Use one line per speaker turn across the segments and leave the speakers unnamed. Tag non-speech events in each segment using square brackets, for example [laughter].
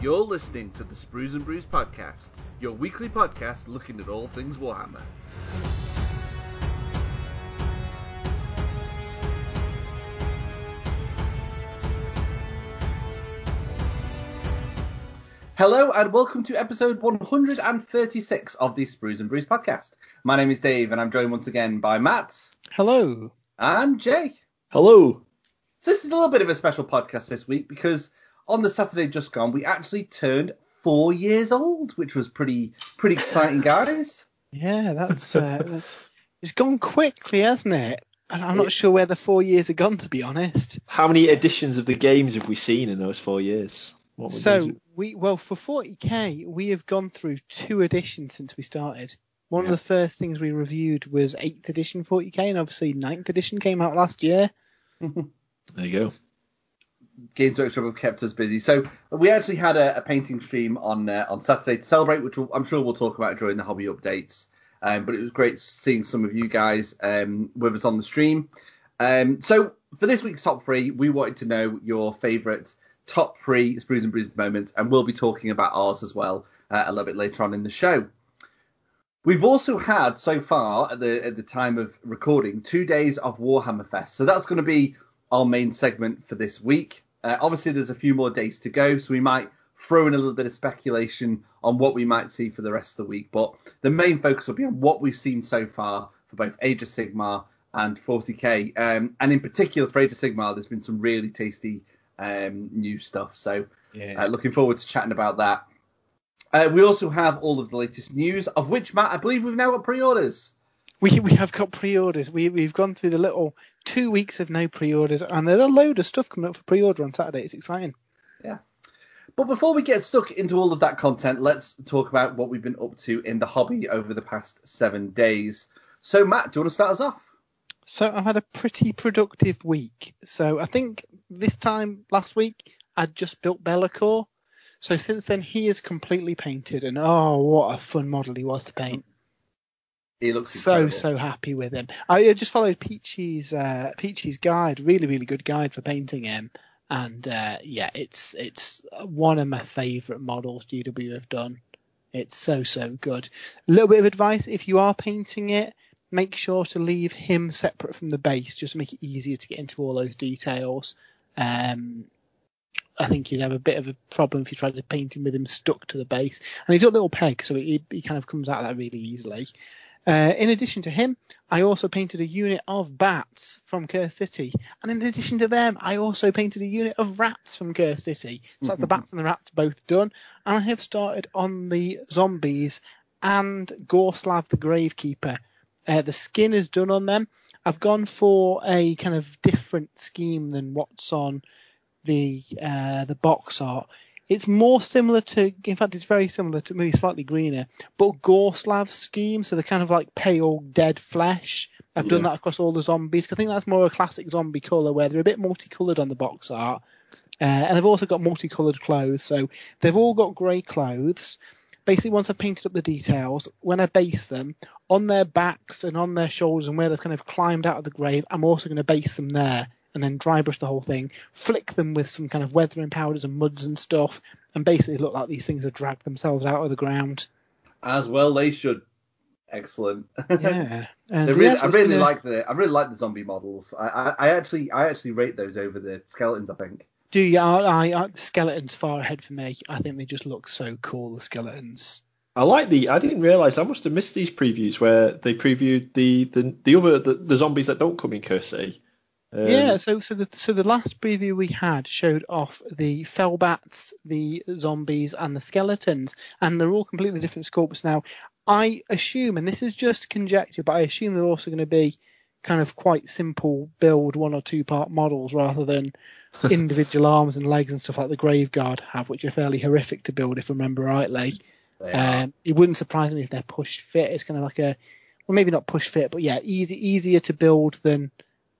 You're listening to the Sprues and Brews podcast, your weekly podcast looking at all things Warhammer. Hello and welcome to episode 136 of the Sprues and Brews podcast. My name is Dave and I'm joined once again by Matt
Hello.
and Jay.
Hello.
So this is a little bit of a special podcast this week because on the Saturday just gone we actually turned four years old, which was pretty pretty exciting, guys.
Yeah, that's uh, that's it's gone quickly, hasn't it? And I'm not sure where the four years have gone, to be honest.
How many editions of the games have we seen in those four years? What
So we well for 40k we have gone through two editions since we started. One of the first things we reviewed was 8th edition 40k, and obviously 9th edition came out last year. [laughs]
there you go.
Games Workshop have kept us busy. So we actually had a, a painting stream on uh, on Saturday to celebrate, which we'll, I'm sure we'll talk about during the hobby updates. Um, but it was great seeing some of you guys um, with us on the stream. Um, so for this week's top three, we wanted to know your favourite top three Sprues and Brews moments, and we'll be talking about ours as well uh, a little bit later on in the show. We've also had so far at the at the time of recording two days of Warhammer Fest, so that's going to be our main segment for this week. Uh, obviously, there's a few more days to go, so we might throw in a little bit of speculation on what we might see for the rest of the week. But the main focus will be on what we've seen so far for both Age of Sigmar and 40k, um, and in particular for Age of Sigmar, there's been some really tasty um, new stuff. So
Yeah.
uh, looking forward to chatting about that. Uh, we also have all of the latest news, of which Matt, I believe we've now got pre-orders.
We we have got pre-orders. We we've gone through the little two weeks of no pre-orders, and there's a load of stuff coming up for pre-order on Saturday. It's exciting. Yeah.
But before we get stuck into all of that content, let's talk about what we've been up to in the hobby over the past seven days. So, Matt, do you want to start us off?
So I've had a pretty productive week. So I think this time last week I'd just built Be'lakor. So since then he is completely painted, and oh, what a fun model he was to paint.
He looks
So
incredible.
so happy with him. I just followed Peachy's uh, Peachy's guide, really really good guide for painting him. And uh, yeah, it's it's one of my favourite models GW have done. It's so so good. A little bit of advice: if you are painting it, make sure to leave him separate from the base, just to make it easier to get into all those details. Um, I think you'd have a bit of a problem if you tried to paint him with him stuck to the base. And he's got a little peg, so he, he kind of comes out of that really easily. Uh, in addition to him, I also painted a unit of bats from Curse City, and in addition to them, I also painted a unit of rats from Curse City. So that's the bats and the rats both done, and I have started on the zombies and Gorslav the Gravekeeper. Uh, the skin is done on them. I've gone for a kind of different scheme than what's on the uh, the box art. It's more similar to, in fact, it's very similar to maybe slightly greener, but Gorslav's scheme, so they're kind of like pale dead flesh. I've done that across all the zombies. I think that's more a classic zombie colour where they're a bit multicoloured on the box art. Uh, and they've also got multicoloured clothes, so they've all got grey clothes. Basically, once I've painted up the details, when I base them on their backs and on their shoulders and where they've kind of climbed out of the grave, I'm also going to base them there and then dry brush the whole thing, flick them with some kind of weathering powders and muds and stuff, and basically look like these things have dragged themselves out of the ground.
As well, they should. Excellent.
Yeah, [laughs]
really,
yes,
I really
gonna-
like the I really like the zombie models. I, I, I actually I actually rate those over the skeletons. I think.
Do you? I, I, the skeletons far ahead for me. I think they just look so cool. The skeletons.
I like the. I didn't realise I must have missed these previews where they previewed the the, the other the, the zombies that don't come in Curse City. Um,
yeah, so so the so the last preview we had showed off the fellbats, the zombies, and the skeletons, and they're all completely different sculpts now. I assume, and this is just conjecture, but I assume they're also going to be kind of quite simple build one or two part models rather than [laughs] individual arms and legs and stuff like the Graveguard have, which are fairly horrific to build if I remember rightly. Um, it wouldn't surprise me if they're push fit. It's kind of like a, well, maybe not push fit, but yeah, easy, easier to build than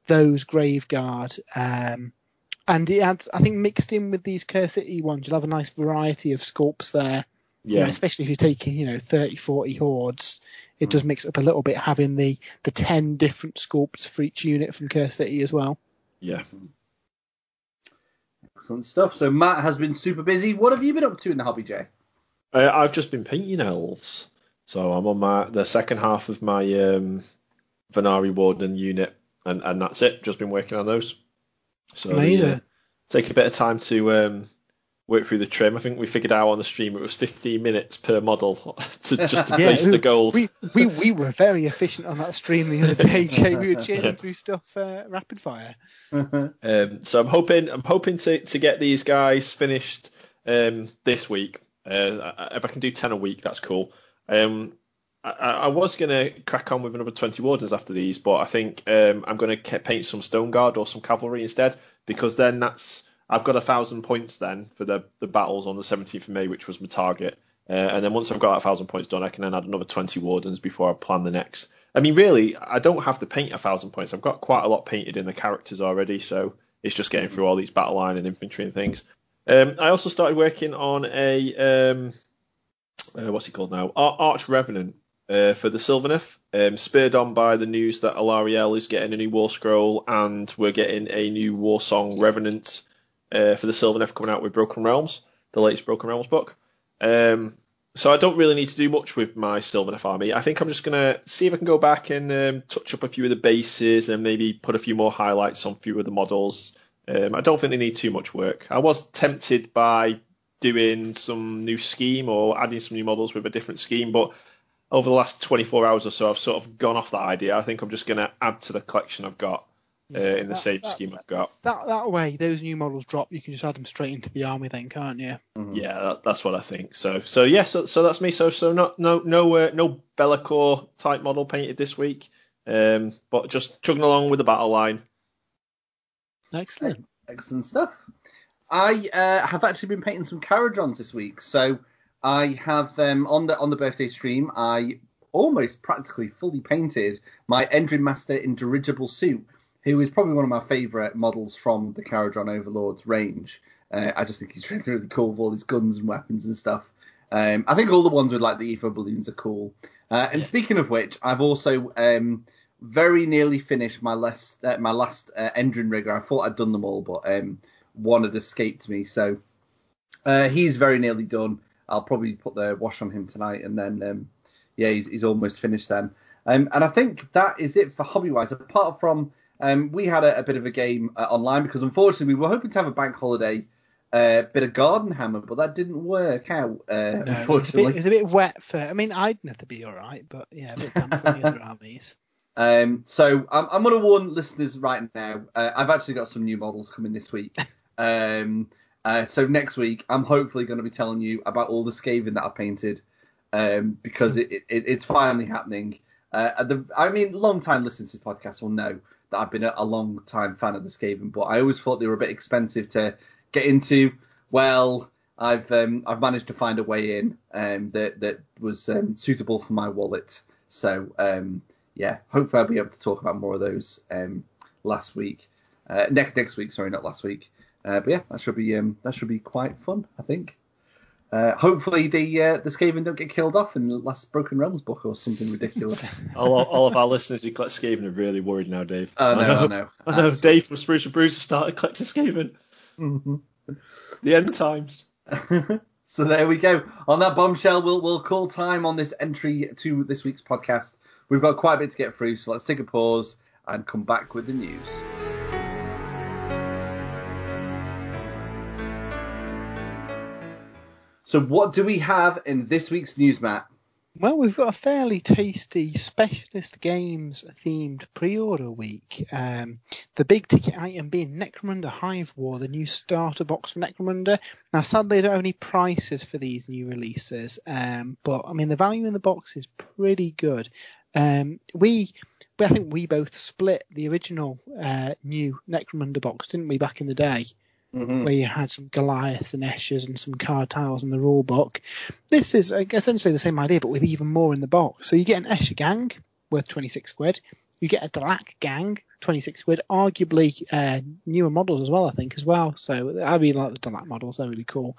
those Graveguard. Um, and it adds, I think, mixed in with these Curse City ones, you'll have a nice variety of sculpts there. You know,
yeah,
especially if you're taking, you know, 30, 40 hordes, it does mix up a little bit having the the 10 different sculpts for each unit from Curse City as well.
yeah.
Excellent stuff. So Matt has been super busy. What have you been up to in the hobby, Jay?
Uh, I've just been painting elves, so I'm on my the second half of my um, Vanari Warden unit, and, and that's it. Just been working on those. So
Amazing.
The, uh, take a bit of time to um, work through the trim. I think we figured out on the stream it was 15 minutes per model [laughs] to just to [laughs]
Yeah,
place the
we-
gold.
We, we we were very efficient on that stream the other day, [laughs] Jay. We were churning through stuff uh, rapid fire.
Um, so I'm hoping I'm hoping to, to get these guys finished um, this week. Uh, if I can do 10 a week, that's cool. Um, I, I was going to crack on with another 20 wardens after these, but I think um, I'm going to paint some stone guard or some cavalry instead because then that's I've got a thousand points then for the, the battles on the 17th of May, which was my target. Uh, and then once I've got that thousand points done, I can then add another 20 wardens before I plan the next. I mean, really, I don't have to paint a thousand points. I've got quite a lot painted in the characters already, so it's just getting through all these battle line and infantry and things. Um, I also started working on a um, uh, what's he called now? Ar- Arch Revenant uh, for the Sylvaneth, um, spurred on by the news that Alarielle is getting a new War Scroll and we're getting a new War Song Revenant uh, for the Sylvaneth coming out with Broken Realms, the latest Broken Realms book. Um, so I don't really need to do much with my Sylvaneth army. I think I'm just gonna see if I can go back and um, touch up a few of the bases and maybe put a few more highlights on a few of the models. Um, I don't think they need too much work. I was tempted by doing some new scheme or adding some new models with a different scheme, but over the last 24 hours or so, I've sort of gone off that idea. I think I'm just going to add to the collection I've got uh, in the
that-
same
that-
scheme I've got.
That that way, those new models drop. You can just add them straight into the army, then, can't you?
Yeah, that, that's what I think. So, so yeah, so, so that's me. So, so not no no uh, no Be'lakor type model painted this week, um, but just chugging along with the battle line.
Excellent.
Excellent stuff. I uh, have actually been painting some Kharadrons this week. So I have um, on the on the birthday stream, I almost practically fully painted my Endrin Master in dirigible suit, who is probably one of my favourite models from the Kharadron Overlords range. Uh, I just think he's [laughs] really, really cool with all his guns and weapons and stuff. Um, I think all the ones with like the Evo balloons are cool. Uh, and speaking of which, I've also um, very nearly finished my last uh, my last uh, Endrin rigger. I thought I'd done them all, but um, one had escaped me. So uh, he's very nearly done. I'll probably put the wash on him tonight, and then um, yeah, he's, he's almost finished them. Um, and I think that is it for hobby wise. Apart from um, we had a, a bit of a game uh, online because unfortunately we were hoping to have a bank holiday uh, bit of garden hammer, but that didn't work out. Uh,
No, it's, a
unfortunately,
bit, it's a bit wet for. I mean, I'd to be all right, but yeah, a bit damp for the other [laughs] armies.
Um, so I'm, I'm going to warn listeners right now. Uh, I've actually got some new models coming this week. [laughs] Um, uh, so next week, I'm hopefully going to be telling you about all the Skaven that I painted um, because it, it, it's finally happening. Uh, the, I mean, long time listeners to this podcast will know that I've been a, a long time fan of the Skaven, but I always thought they were a bit expensive to get into. Well, I've um, I've managed to find a way in um, that that was um, suitable for my wallet. So um, yeah, hopefully I'll be able to talk about more of those um, last week, uh, next next week. Sorry, not last week. Uh, but yeah, that should be um, that should be quite fun, I think. Uh, hopefully the uh, the Skaven don't get killed off in the last Broken Realms book or something ridiculous. [laughs]
All, all of our listeners who collect Skaven are really worried now, Dave.
Oh, no, I [laughs] know.
I know. Dave from Sprues and Brews has started collecting Skaven.
Mhm.
The end times. [laughs]
so there we go. On that bombshell, we'll we'll call time on this entry to this week's podcast. We've got quite a bit to get through, so let's take a pause and come back with the news. So what do we have in this week's news, Matt?
Well, we've got a fairly tasty specialist games themed pre-order week. Um, the big ticket item being Necromunda Hive War, the new starter box for Necromunda. Now, sadly, there are only prices for these new releases, um, but I mean the value in the box is pretty good. Um, we, I think we both split the original uh, new Necromunda box, didn't we, back in the day?
Mm-hmm.
where you had some Goliath and Eschers and some card tiles in the rule book. This is uh, essentially the same idea, but with even more in the box. So you get an Escher gang worth 26 quid. You get a Delaque gang 26 quid. Arguably uh, newer models as well, I think, as well. So I really like the Delaque models. They're really cool.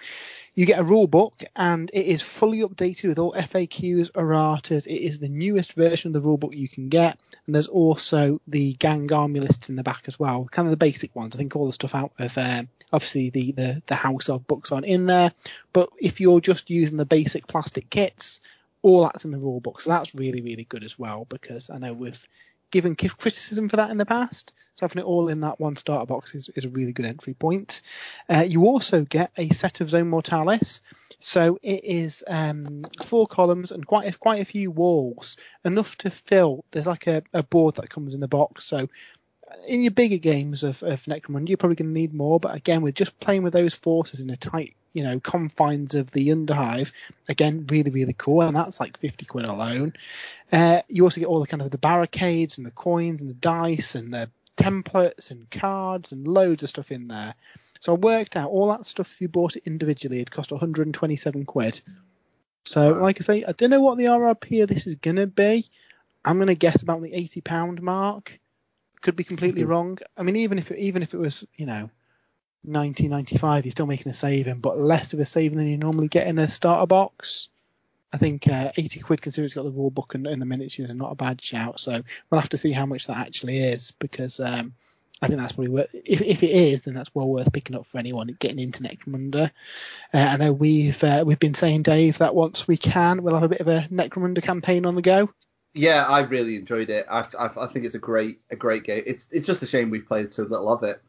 You get a rule book, and it is fully updated with all FAQs, erratas. It is the newest version of the rule book you can get, and there's also the gang army lists in the back as well, kind of the basic ones. I think all the stuff out of um, obviously the, the the house of books aren't in there, but if you're just using the basic plastic kits, all that's in the rule book. So that's really really good as well because I know we've given criticism for that in the past. So having it all in that one starter box is, is a really good entry point. Uh, you also get a set of Zone Mortalis. So it is um, four columns and quite a, quite a few walls, enough to fill. There's like a, a board that comes in the box. So in your bigger games of, of Necromunda, you're probably going to need more. But again, with just playing with those forces in a tight, you know, confines of the Underhive, again, really, really cool. And that's like 50 quid alone. Uh, you also get all the kind of the barricades and the coins and the dice and the templates and cards and loads of stuff in there. So I worked out all that stuff. If you bought it individually, it cost 127 quid. So, like I say, I don't know what the RRP of this is gonna be. I'm gonna guess about the 80 pound mark. Could be completely
Mhm.
wrong. I mean, even if it, even if it was, you know, 1995, you're still making a saving, but less of a saving than you normally get in a starter box. I think uh, 80 quid considering it's got the rule book and, and the miniatures is not a bad shout. So we'll have to see how much that actually is because um, I think that's probably worth. If, if it is, then that's well worth picking up for anyone getting into Necromunda. Uh, I know we've uh, we've been saying Dave that once we can, we'll have a bit of a Necromunda campaign on the go.
Yeah, I really enjoyed it. I, I, I think it's a great a great game. It's it's just a shame we've played so little of it.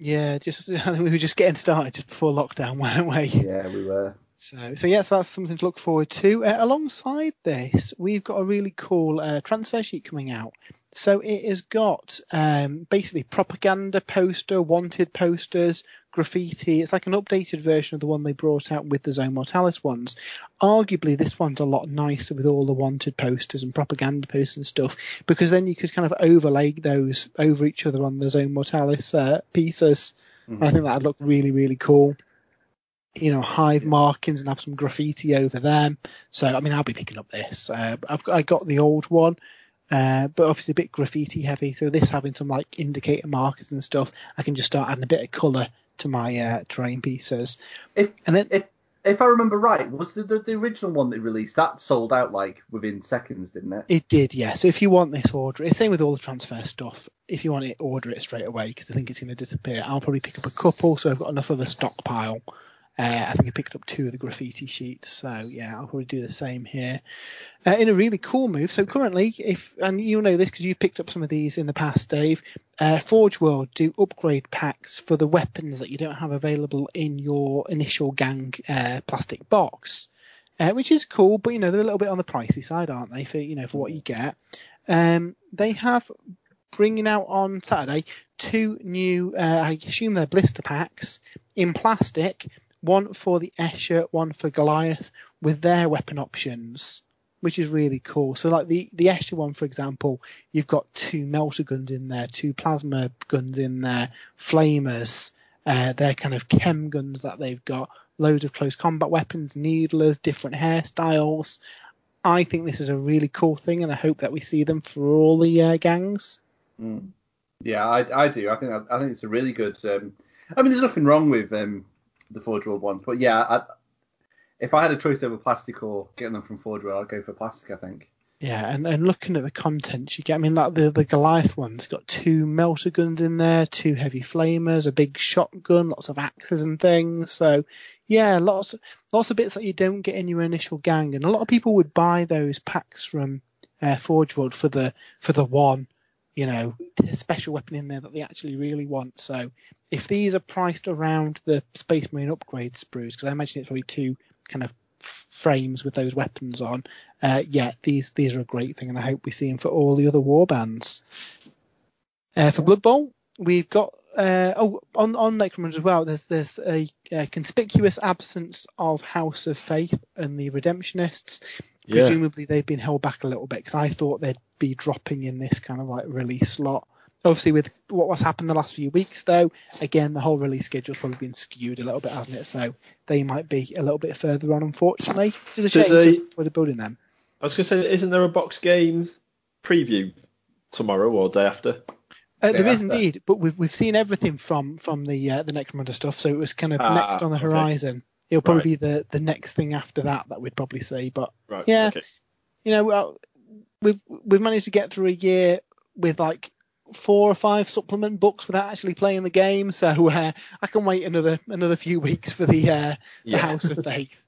Yeah, just I [laughs] think we were just getting started just before lockdown, [laughs] weren't we?
Yeah, we were.
So, so yes, that's something to look forward to. Uh, alongside this, we've got a really cool uh, transfer sheet coming out. So it has got um, basically propaganda poster, wanted posters, graffiti. It's like an updated version of the one they brought out with the Zone Mortalis ones. Arguably, this one's a lot nicer with all the wanted posters and propaganda posters and stuff, because then you could kind of overlay those over each other on the Zone Mortalis uh, pieces.
Mhm.
I think that'd look really, really cool. You know, hive markings and have some graffiti over them. So, I mean, I'll be picking up this. Uh, I've got, I got the old one, uh, but obviously a bit graffiti heavy. So this having some like indicator markers and stuff, I can just start adding a bit of colour to my uh, terrain pieces.
If
And then
if if I remember right, was the, the the original one they released that sold out like within seconds, didn't it?
It did, yeah. So if you want this, order it. Same with all the transfer stuff. If you want it, order it straight away because I think it's going to disappear. I'll probably pick up a couple, so I've got enough of a stockpile. Uh, I think I picked up two of the graffiti sheets, so yeah, I'll probably do the same here. Uh, in a really cool move. So currently, if and you know this because you've picked up some of these in the past, Dave. Uh, Forge World do upgrade packs for the weapons that you don't have available in your initial gang uh, plastic box uh, which is cool, but you know they're a little bit on the pricey side, aren't they? For you know for what you get. Um, they have bringing out on Saturday two new, uh, I assume they're blister packs in plastic, one for the Escher, one for Goliath, with their weapon options, which is really cool. So like the the Escher one, for example, you've got two melter guns in there, two plasma guns in there, flamers. Uh, they're kind of chem guns that they've got, loads of close combat weapons, needlers, different hairstyles. I think this is a really cool thing, and I hope that we see them for all the uh, gangs.
Mm. Yeah, I, I do. I think I think it's a really good. Um, I mean, there's nothing wrong with um, the Forge World ones, but yeah, I, if I had a choice over plastic or getting them from Forge World, I'd go for plastic. I think.
Yeah, and, and looking at the content you get, I mean, like the, the Goliath one's got two melter guns in there, two heavy flamers, a big shotgun, lots of axes and things. So, yeah, lots lots of bits that you don't get in your initial gang, and a lot of people would buy those packs from uh, Forge World for the for the one, you know, special weapon in there that they actually really want. So, if these are priced around the Space Marine upgrade sprues, because I imagine it's probably two kind of frames with those weapons on. Uh, yeah, these these are a great thing, and I hope we see them for all the other war bands. Uh, for Blood Bowl, we've got uh, oh on on Necromunda as well. There's there's a, a conspicuous absence of House of Faith and the Redemptionists.
Yeah.
Presumably they've been held back a little bit because I thought they'd be dropping in this kind of like release slot. Obviously, with what was happened the last few weeks, though, again the whole release schedule's probably been skewed a little bit, hasn't it? So they might be a little bit further on, unfortunately. Which is a
There's
shame
a-
for the building them.
I was going to say, isn't there a box game preview tomorrow or day after?
Uh, there
Yeah,
is indeed, but we've we've seen everything from from the uh, the Necromunda stuff, so it was kind of
Ah,
next on the
okay.
horizon. It'll probably
Right.
be the the next thing after that that we'd probably see. But
Right.
Yeah.
Okay.
you know, we've we've managed to get through a year with like four or five supplement books without actually playing the game, so uh, I can wait another another few weeks for the uh, the
Yeah.
House of [laughs] Faith.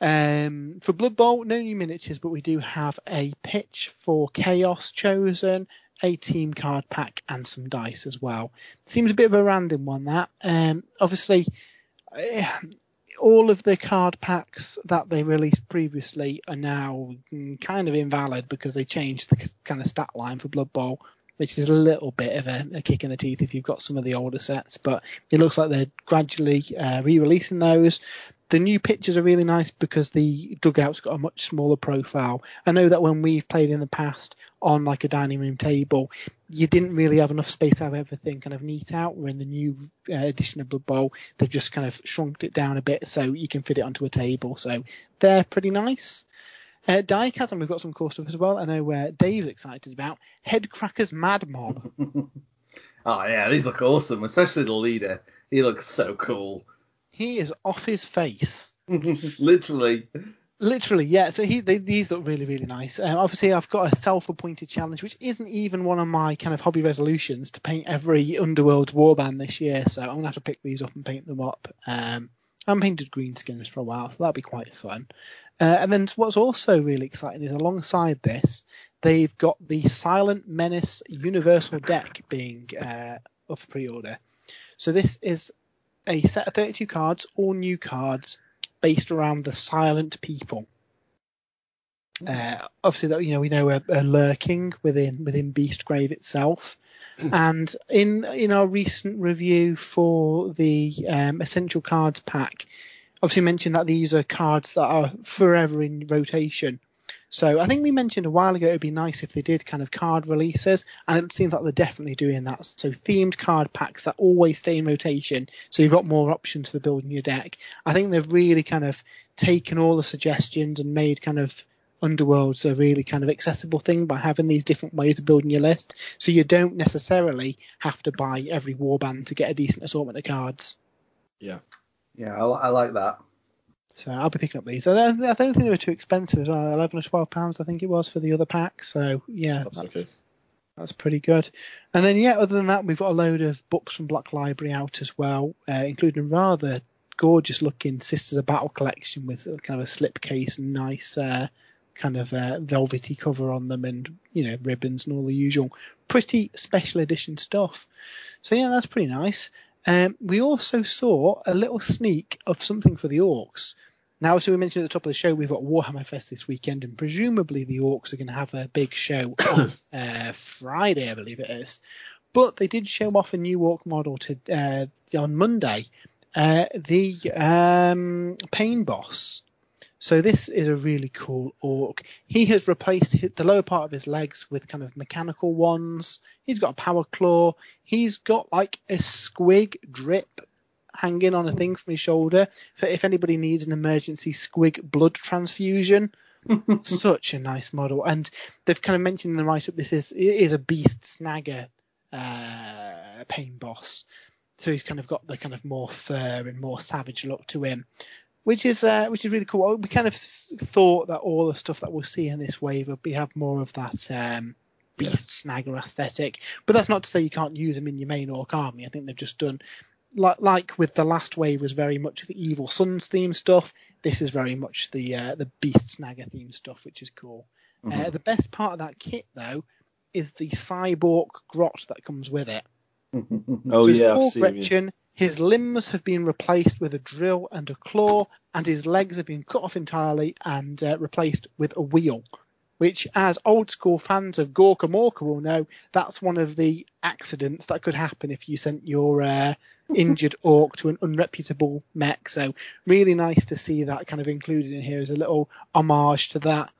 Um, for Blood Bowl, no new miniatures, but we do have a pitch for Chaos chosen, a team card pack, and some dice as well. Seems a bit of a random one that. Um, obviously, eh, all of the card packs that they released previously are now kind of invalid because they changed the kind of stat line for Blood Bowl, which is a little bit of a, a kick in the teeth if you've got some of the older sets. But it looks like they're gradually uh, re-releasing those. The new pictures are really nice because the dugout's got a much smaller profile. I know that when we've played in the past on like a dining room table, you didn't really have enough space to have everything kind of neat out. Where in the new uh, edition of Blood Bowl, they've just kind of shrunk it down a bit so you can fit it onto a table. So they're pretty nice. Uh, Diecast, we've got some cool stuff as well. I know uh, Dave's excited about Hedkrakka's Mad Mob. [laughs]
Oh yeah, these look awesome, especially the leader. He looks so cool.
He is off his face. [laughs]
Literally.
Literally, yeah. So he, they, these look really, really nice. Um, obviously, I've got a self-appointed challenge, which isn't even one of my kind of hobby resolutions to paint every Underworld warband this year. So I'm gonna have to pick these up and paint them up. Um, I haven't painted greenskins for a while, so that'll be quite fun. Uh, and then what's also really exciting is alongside this, they've got the Silent Menace Universal deck being uh, up for pre-order. So this is a set of 32 cards, all new cards, based around the silent people. Uh, obviously, that you know we know are, are lurking within within Beastgrave itself, and in in our recent review for the um, Essential Cards pack, obviously mentioned that these are cards that are forever in rotation. So I think we mentioned a while ago it'd be nice if they did kind of card releases, and it seems like they're definitely doing that. So themed card packs that always stay in rotation, so you've got more options for building your deck. I think they've really kind of taken all the suggestions and made kind of Underworlds a really kind of accessible thing by having these different ways of building your list, so you don't necessarily have to buy every warband to get a decent assortment of cards.
Yeah.
Yeah, I, I like that.
So I'll be picking up these. I don't, I don't think they were too expensive as well. Eleven or twelve pounds, I think it was for the other pack. So yeah,
That's
that's,
okay.
that's pretty good. And then yeah, other than that, we've got a load of books from Black Library out as well, uh, including a rather gorgeous looking Sisters of Battle collection with a kind of a slipcase and nice uh, kind of uh, velvety cover on them, and you know ribbons and all the usual pretty special edition stuff. So yeah, that's pretty nice. Um, we also saw a little sneak of something for the orcs. Now, as we mentioned at the top of the show, we've got Warhammer Fest this weekend, and presumably the orcs are going to have a big show on [coughs] uh, Friday, I believe it is. But they did show off a new orc model to uh, on Monday, uh, the um, Pain Boss. So this is a really cool orc. He has replaced the lower part of his legs with kind of mechanical ones. He's got a power claw. He's got like a squig drip hanging on a thing from his shoulder for if anybody needs an emergency squig blood transfusion. [laughs] Such a nice model, and they've kind of mentioned in the write-up this is it is a Beast Snagga uh, pain boss. So he's kind of got the kind of more fur and more savage look to him, which is uh, which is really cool. We kind of thought that all the stuff that we'll see in this wave would be have more of that um, Beast Snagga aesthetic, but that's not to say you can't use them in your main orc army. I think they've just done like like with the last wave was very much the Evil Sunz theme stuff. This is very much the uh, the Beast Snagga theme stuff, which is cool. Uh, the best part of that kit though is the cyborg grot that comes with it.
Oh
So it's
yeah, I've
Paul
seen him.
Gretchen. His limbs have been replaced with a drill and a claw, and his legs have been cut off entirely and uh, replaced with a wheel. Which, as old school fans of Gorka Morka will know, that's one of the accidents that could happen if you sent your uh, [laughs] injured orc to an unreputable mech. So, really nice to see that kind of included in here as a little homage to that.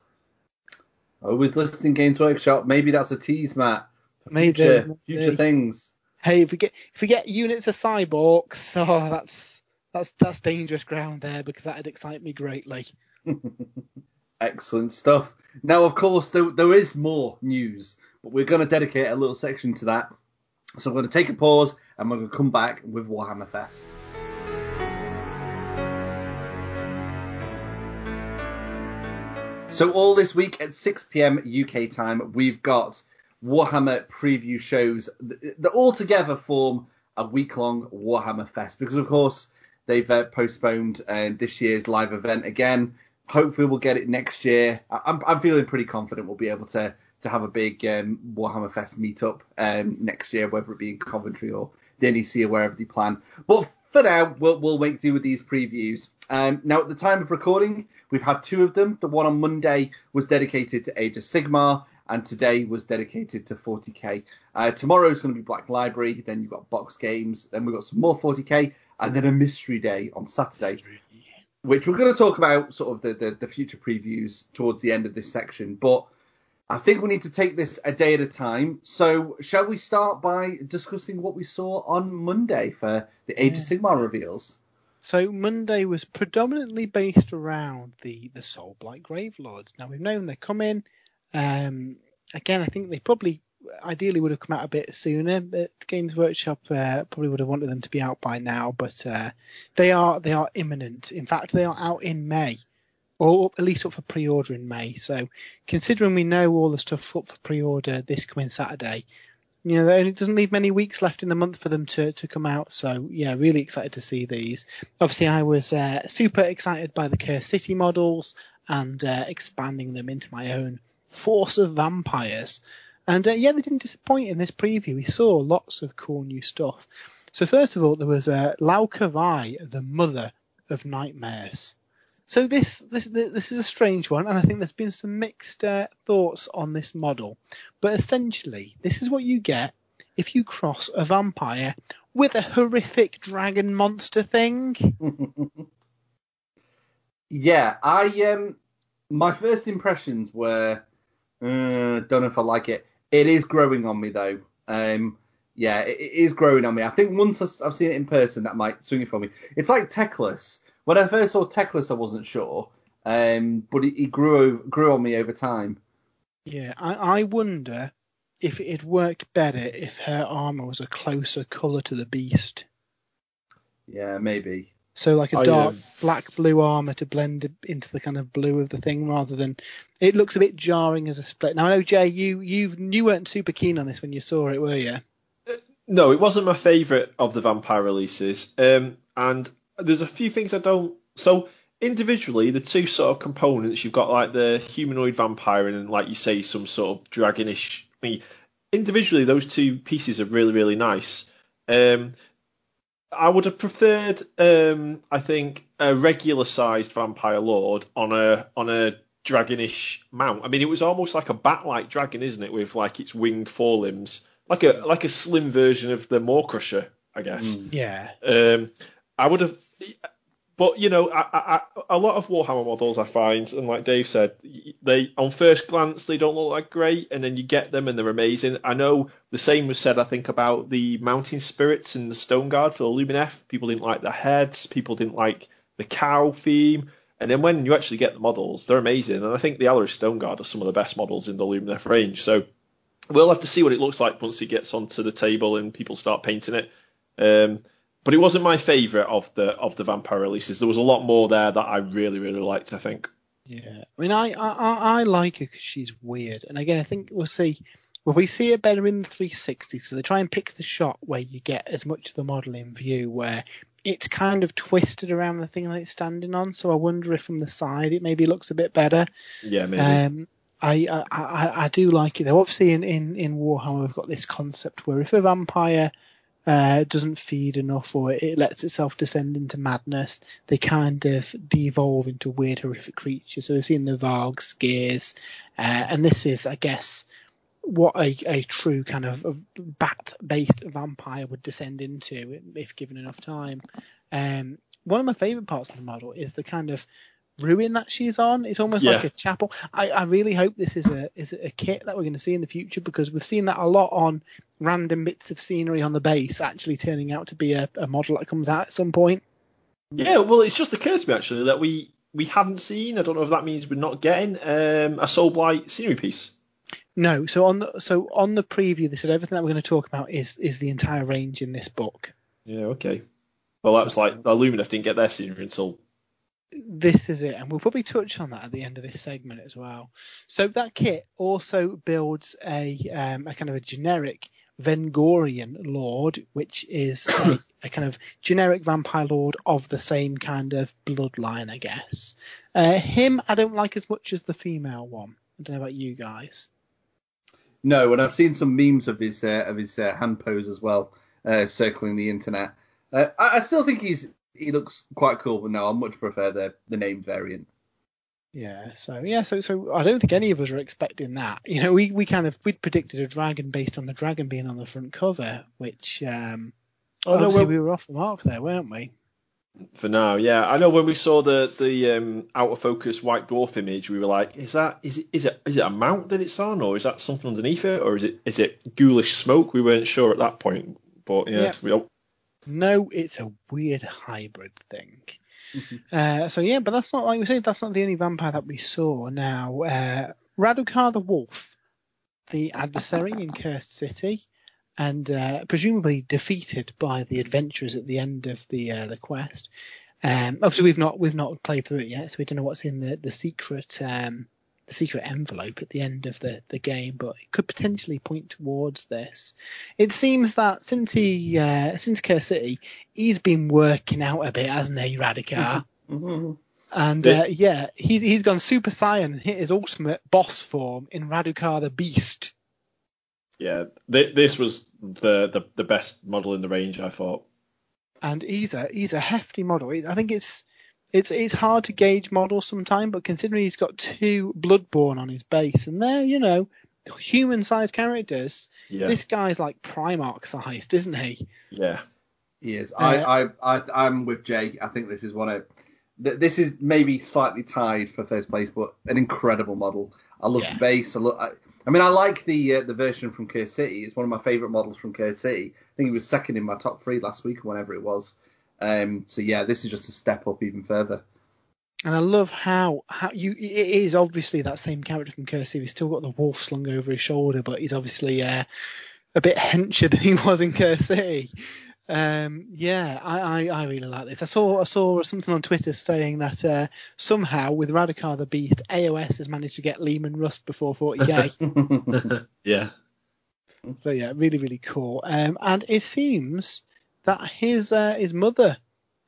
Always listening to Games Workshop. Maybe that's a tease, Matt.
Maybe,
Future, future things.
Hey, if we get if we get units of cyborgs, [laughs] oh, that's that's that's dangerous ground there because that'd excite me greatly. [laughs]
Excellent stuff. Now, of course, there, there is more news, but we're going to dedicate a little section to that So we're going to take a pause and we're going to come back with Warhammer Fest. So all this week at 6 p.m. UK time, we've got Warhammer preview shows that all together form a week-long Warhammer Fest because, of course, they've uh, postponed uh, this year's live event again. Hopefully, we'll get it next year. I'm, I'm feeling pretty confident we'll be able to to have a big um, Warhammer Fest meetup um, next year, whether it be in Coventry or the NEC or wherever they plan. But for now, we'll, we'll make do with these previews. Um, now, at the time of recording, we've had two of them. The one on Monday was dedicated to Age of Sigmar, and today was dedicated to 40k. Uh, tomorrow is going to be Black Library, then you've got box games, then we've got some more 40k, and then a mystery day on Saturday, mystery. Which we're going to talk about sort of the, the, the future previews towards the end of this section. But I think we need to take this a day at a time. So, shall we start by discussing what we saw on Monday for the Age yeah. of Sigmar reveals?
So Monday was predominantly based around the the Soul Blight Gravelords. Now we've known they're coming. Um, again, I think they probably ideally would have come out a bit sooner. The Games Workshop uh, probably would have wanted them to be out by now, but uh, they are they are imminent. In fact, they are out in May, or at least up for pre-order in May. So, considering we know all the stuff up for pre-order this coming Saturday, you know, it doesn't leave many weeks left in the month for them to, to come out. So yeah, really excited to see these. Obviously, I was uh, super excited by the Curse City models and uh, expanding them into my own force of vampires. And uh, yeah, they didn't disappoint in this preview. We saw lots of cool new stuff. So first of all, there was uh, Lauka Vai, the mother of nightmares. So this, this this is a strange one, and I think there's been some mixed uh, thoughts on this model. But essentially, this is what you get if you cross a vampire with a horrific dragon monster thing. [laughs]
yeah, I um, my first impressions were, uh, don't know if I like it. It is growing on me though. Um, yeah, it, it is growing on me. I think once I've seen it in person, that might swing it for me. It's like Teclis when I first saw Teclis, I wasn't sure, um, but he grew grew on me over time.
Yeah, I, I wonder if it'd work better if her armor was a closer color to the beast.
Yeah, maybe.
So like a dark black blue armor to blend into the kind of blue of the thing, rather than it looks a bit jarring as a split. Now I know Jay, you you you weren't super keen on this when you saw it, were you?
Uh, no, it wasn't my favourite of the vampire releases, um, and there's a few things I don't. So individually, the two sort of components, you've got like the humanoid vampire and like you say, some sort of dragonish. I mean, individually, those two pieces are really really nice. Um, I would have preferred, um, I think, a regular sized vampire lord on a on a dragonish mount. I mean, it was almost like a bat-like dragon, isn't it, with like its winged forelimbs, like a like a slim version of the Maw-krusha, I guess.
Mm. Yeah.
Um, I would have but you know, I, I, a lot of Warhammer models I find, and like Dave said, they on first glance they don't look like great, and then you get them and they're amazing. I know the same was said, I think, about the Mountain Spirits and the Stone Guard for the Lumineth. People didn't like the heads, people didn't like the cow theme, and then when you actually get the models, they're amazing. And I think the Alarith Stone Guard are some of the best models in the Lumineth range. So we'll have to see what it looks like once it gets onto the table and people start painting it. Um, but it wasn't my favourite of the of the vampire releases. There was a lot more there that I really really liked. I think.
Yeah, I mean, I I, I like her because she's weird, and again, I think we'll see. Well, we see it better in the 360, so they try and pick the shot where you get as much of the model in view, where it's kind of twisted around the thing that it's standing on. So I wonder if from the side it maybe looks a bit better.
Yeah, maybe. Um,
I, I I do like it though. Obviously, in, in, in Warhammer, we've got this concept where if a vampire uh, doesn't feed enough or it lets itself descend into madness, they kind of devolve into weird, horrific creatures. So we've seen the Vargs, Gears, uh, and this is, I guess, what a, a true kind of bat-based vampire would descend into if given enough time. Um, one of my favourite parts of the model is the kind of ruin that she's on. It's almost yeah. like a chapel. I, I really hope this is a is a kit that we're going to see in the future because we've seen that a lot on random bits of scenery on the base actually turning out to be a, a model that comes out at some point.
Yeah, well, it's just occurred to me actually that we we haven't seen. I don't know if that means we're not getting um, a Soul Blight scenery piece.
No, so on the so on the preview they said everything that we're going to talk about is is the entire range in this book.
Yeah, okay. Well, that was like Lumineth didn't get their senior until
this is it, and we'll probably touch on that at the end of this segment as well. So that kit also builds a um, a kind of a generic Vengorian Lord, which is [coughs] a, a, kind of generic vampire lord of the same kind of bloodline, I guess. Uh, him, I don't like as much as the female one. I don't know about you guys.
No, and I've seen some memes of his uh, of his uh, hand pose as well, uh, circling the internet. Uh, I, I, still think he's he looks quite cool, but no, I much prefer the the name variant.
Yeah, so yeah, so so I don't think any of us were expecting that. You know, we, we kind of we'd predicted a dragon based on the dragon being on the front cover, which um oh, obviously no, we were off the mark there, weren't we?
For now, yeah. I know when we saw the the um, out of focus white dwarf image, we were like, is that is it is it is it a mount that it's on, or is that something underneath it, or is it is it ghoulish smoke? We weren't sure at that point, but yeah, yeah. we
no, it's a weird hybrid thing. Mm-hmm. Uh, so yeah, but that's not like we said. That's not the only vampire that we saw. Now, uh, Radukar the Wolf, the adversary in Cursed City, and uh, presumably defeated by the adventurers at the end of the uh, the quest. Um, obviously, we've not we've not played through it yet, so we don't know what's in the the secret um, the secret envelope at the end of the, the game, but it could potentially point towards this. It seems that since he uh, since Curse City, he's been working out a bit, hasn't he, Radukar? Mm-hmm. And uh, yeah, he's he's gone Super Saiyan and hit his ultimate boss form in Radukar the Beast.
Yeah, th- this was the, the the best model in the range, I thought.
And he's a he's a hefty model. I think it's it's it's hard to gauge models sometimes, but considering he's got two Bloodborne on his base, and they're you know human-sized characters, yeah. this guy's like Primarch-sized, isn't he?
Yeah,
he is. Uh, I, I I I'm with Jay. I think this is one of this is maybe slightly tied for first place, but an incredible model. I love yeah. the base. I look. I, I mean, I like the uh, the version from Curse City. It's one of my favourite models from Curse City. I think it was second in my top three last week, or whenever it was. Um, so yeah, this is just a step up even further.
And I love how how you it is obviously that same character from Cursive. He's still got the wolf slung over his shoulder, but he's obviously uh, a bit [laughs] hencher than he was in Cursive. Um, yeah, I, I, I, really like this. I saw I saw something on Twitter saying that uh, somehow with Radukar the Beast, AOS has managed to get Leman Russ before
40k. [laughs] [laughs] yeah.
So yeah, really really cool. Um, and it seems that his uh, his mother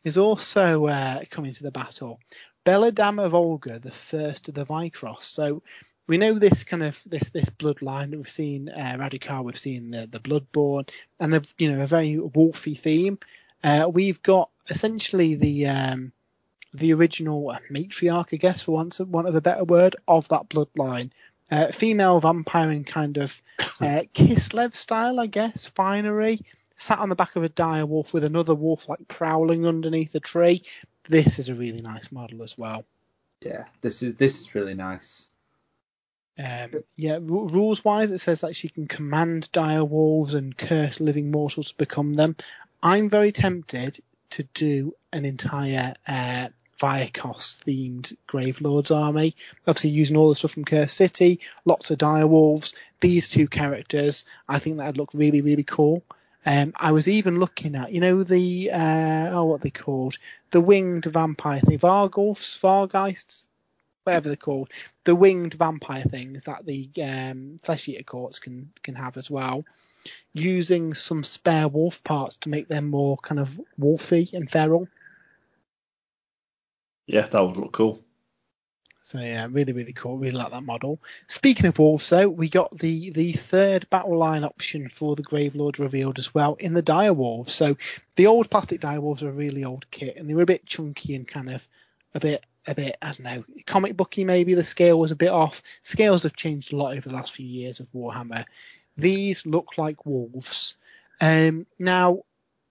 is also uh, coming to the battle. Belladamma Volga, the first of the Vyrkos. So we know this kind of this this bloodline. That we've seen uh, Radukar, we've seen the the Bloodborne, and the you know a very wolfy theme. Uh, we've got essentially the um, the original matriarch, I guess, for once want of a better word, of that bloodline. Uh, female vampire in kind of uh, [laughs] Kislev style, I guess, finery sat on the back of a dire wolf with another wolf like prowling underneath a tree. This is a really nice model as well.
Yeah, this is this is really nice.
Um, yeah, r- rules wise, it says that she can command dire wolves and curse living mortals to become them. I'm very tempted to do an entire uh, Vyrkos themed Gravelords army. Obviously, using all the stuff from Curse City, lots of dire wolves. These two characters, I think that'd look really, really cool. Um, I was even looking at, you know, the uh, oh, what they called the winged vampire thing, Vargulfs, Vargheists, whatever they're called, the winged vampire things that the um, flesh eater courts can can have as well. Using some spare wolf parts to make them more kind of wolfy and feral.
Yeah, that would look cool.
So yeah, really, really cool. Really like that model. Speaking of wolves, though, we got the the third battle line option for the Gravelord revealed as well in the dire wolves. So the old plastic dire wolves are a really old kit, and they were a bit chunky and kind of a bit a bit I don't know comic booky maybe. The scale was a bit off. Scales have changed a lot over the last few years of Warhammer. These look like wolves. Um, now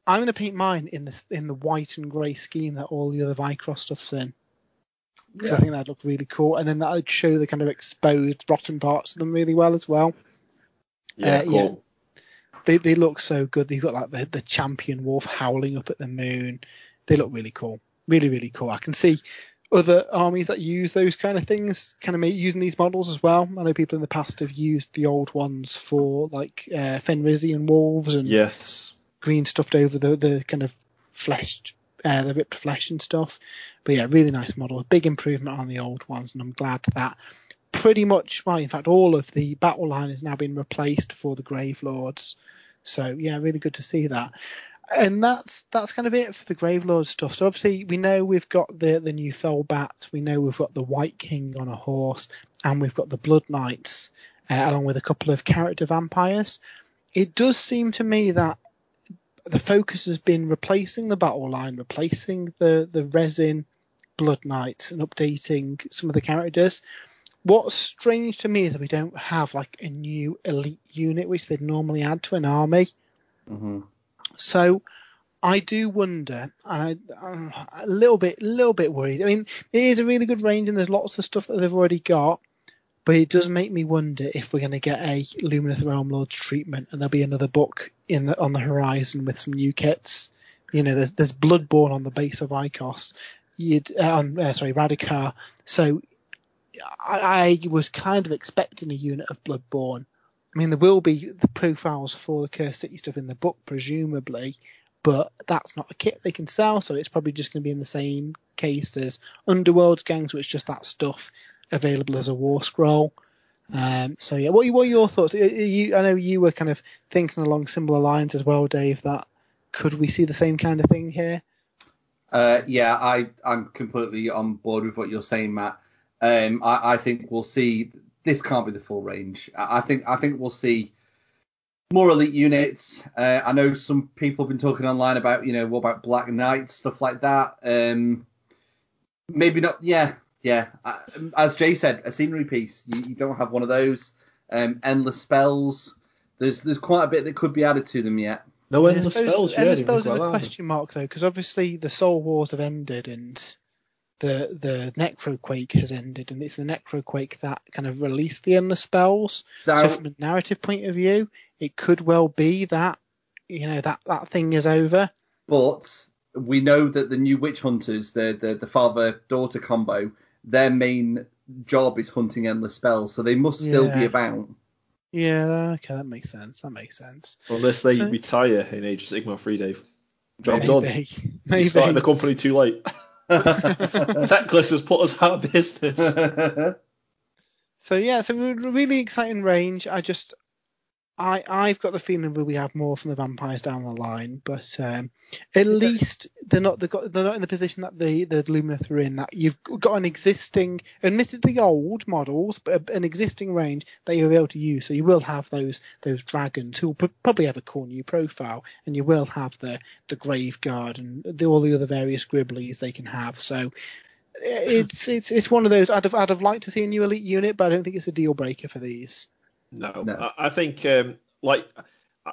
I'm going to paint mine in the in the white and grey scheme that all the other Vyrkos stuff's in because yeah. I think that'd look really cool, and then that'd show the kind of exposed, rotten parts of them really well as well.
Yeah, uh, cool. yeah.
They they look so good. They've got like the the champion wolf howling up at the moon. They look really cool, really really cool. I can see other armies that use those kind of things kind of make, using these models as well. I know people in the past have used the old ones for like uh, Fenrisian wolves and
Yes.
green stuffed over the the kind of flesh, uh, the ripped flesh and stuff. But yeah, really nice model. A big improvement on the old ones, and I'm glad that pretty much, well, in fact, all of the battle line has now been replaced for the Grave Lords. So yeah, really good to see that. And that's that's kind of it for the Grave Lord stuff. So obviously we know we've got the the new Felbat, we know we've got the White King on a horse, and we've got the Blood Knights, uh, along with a couple of character vampires. It does seem to me that the focus has been replacing the battle line, replacing the the resin Blood Knights, and updating some of the characters. What's strange to me is that we don't have like a new elite unit, which they'd normally add to an army.
hmm
So I do wonder. I, I'm a little bit, little bit worried. I mean, it is a really good range, and there's lots of stuff that they've already got. But it does make me wonder if we're going to get a Lumineth Realm Lords treatment, and there'll be another book in the on the horizon with some new kits. You know, there's, there's Blood-born on the base of Icos. You'd, uh, uh, sorry, Radukar. So I, I was kind of expecting a unit of Blood-born. I mean, there will be the profiles for the Cursed City stuff in the book, presumably, but that's not a kit they can sell, so it's probably just going to be in the same case as Underworld's gangs, which is just that stuff available as a war scroll. Um, so yeah, what, what are your thoughts? You, I know you were kind of thinking along similar lines as well, Dave. That could we see the same kind of thing here?
Uh, yeah, I I'm completely on board with what you're saying, Matt. Um, I, I think we'll see. This can't be the full range. I, think I think we'll see more elite units. Uh, I know some people have been talking online about you know what about Black Knights stuff like that. Um, maybe not. Yeah, yeah. Uh, as Jay said, a scenery piece. You, you don't have one of those. Um, endless spells. There's there's quite a bit that could be added to them yet.
No endless
I suppose
spells. Yeah,
endless spells
think
is a
that.
question mark though, because obviously the Soul Wars have ended and the the Necroquake has ended, and it's the Necroquake that kind of released the endless spells.
Now,
So from a narrative point of view, it could well be that you know that that thing is over.
but we know that the new witch hunters, the the, the father daughter combo, their main job is hunting endless spells, so they must still be about.
Yeah, okay, that makes sense. That makes sense.
Unless they
So-
retire in Age of Sigmar free, Dave. Job
Maybe,
done. You
maybe.
started the company too late. [laughs] Teclis has put us out of business. [laughs]
So yeah, so really exciting range. I just, I I've got the feeling that we have more from the vampires down the line, but um, at least they're not they've got, they're not in the position that the the Lumineth are in. That you've got an existing, admittedly old models, but an existing range that you'll be able to use. So you will have those those dragons who will pro- probably have a cool new profile, and you will have the the grave guard and the, all the other various gribblies they can have. So it's it's it's one of those. I'd have I'd have liked to see a new elite unit, but I don't think it's a deal breaker for these.
No,
No.
I, I think um, like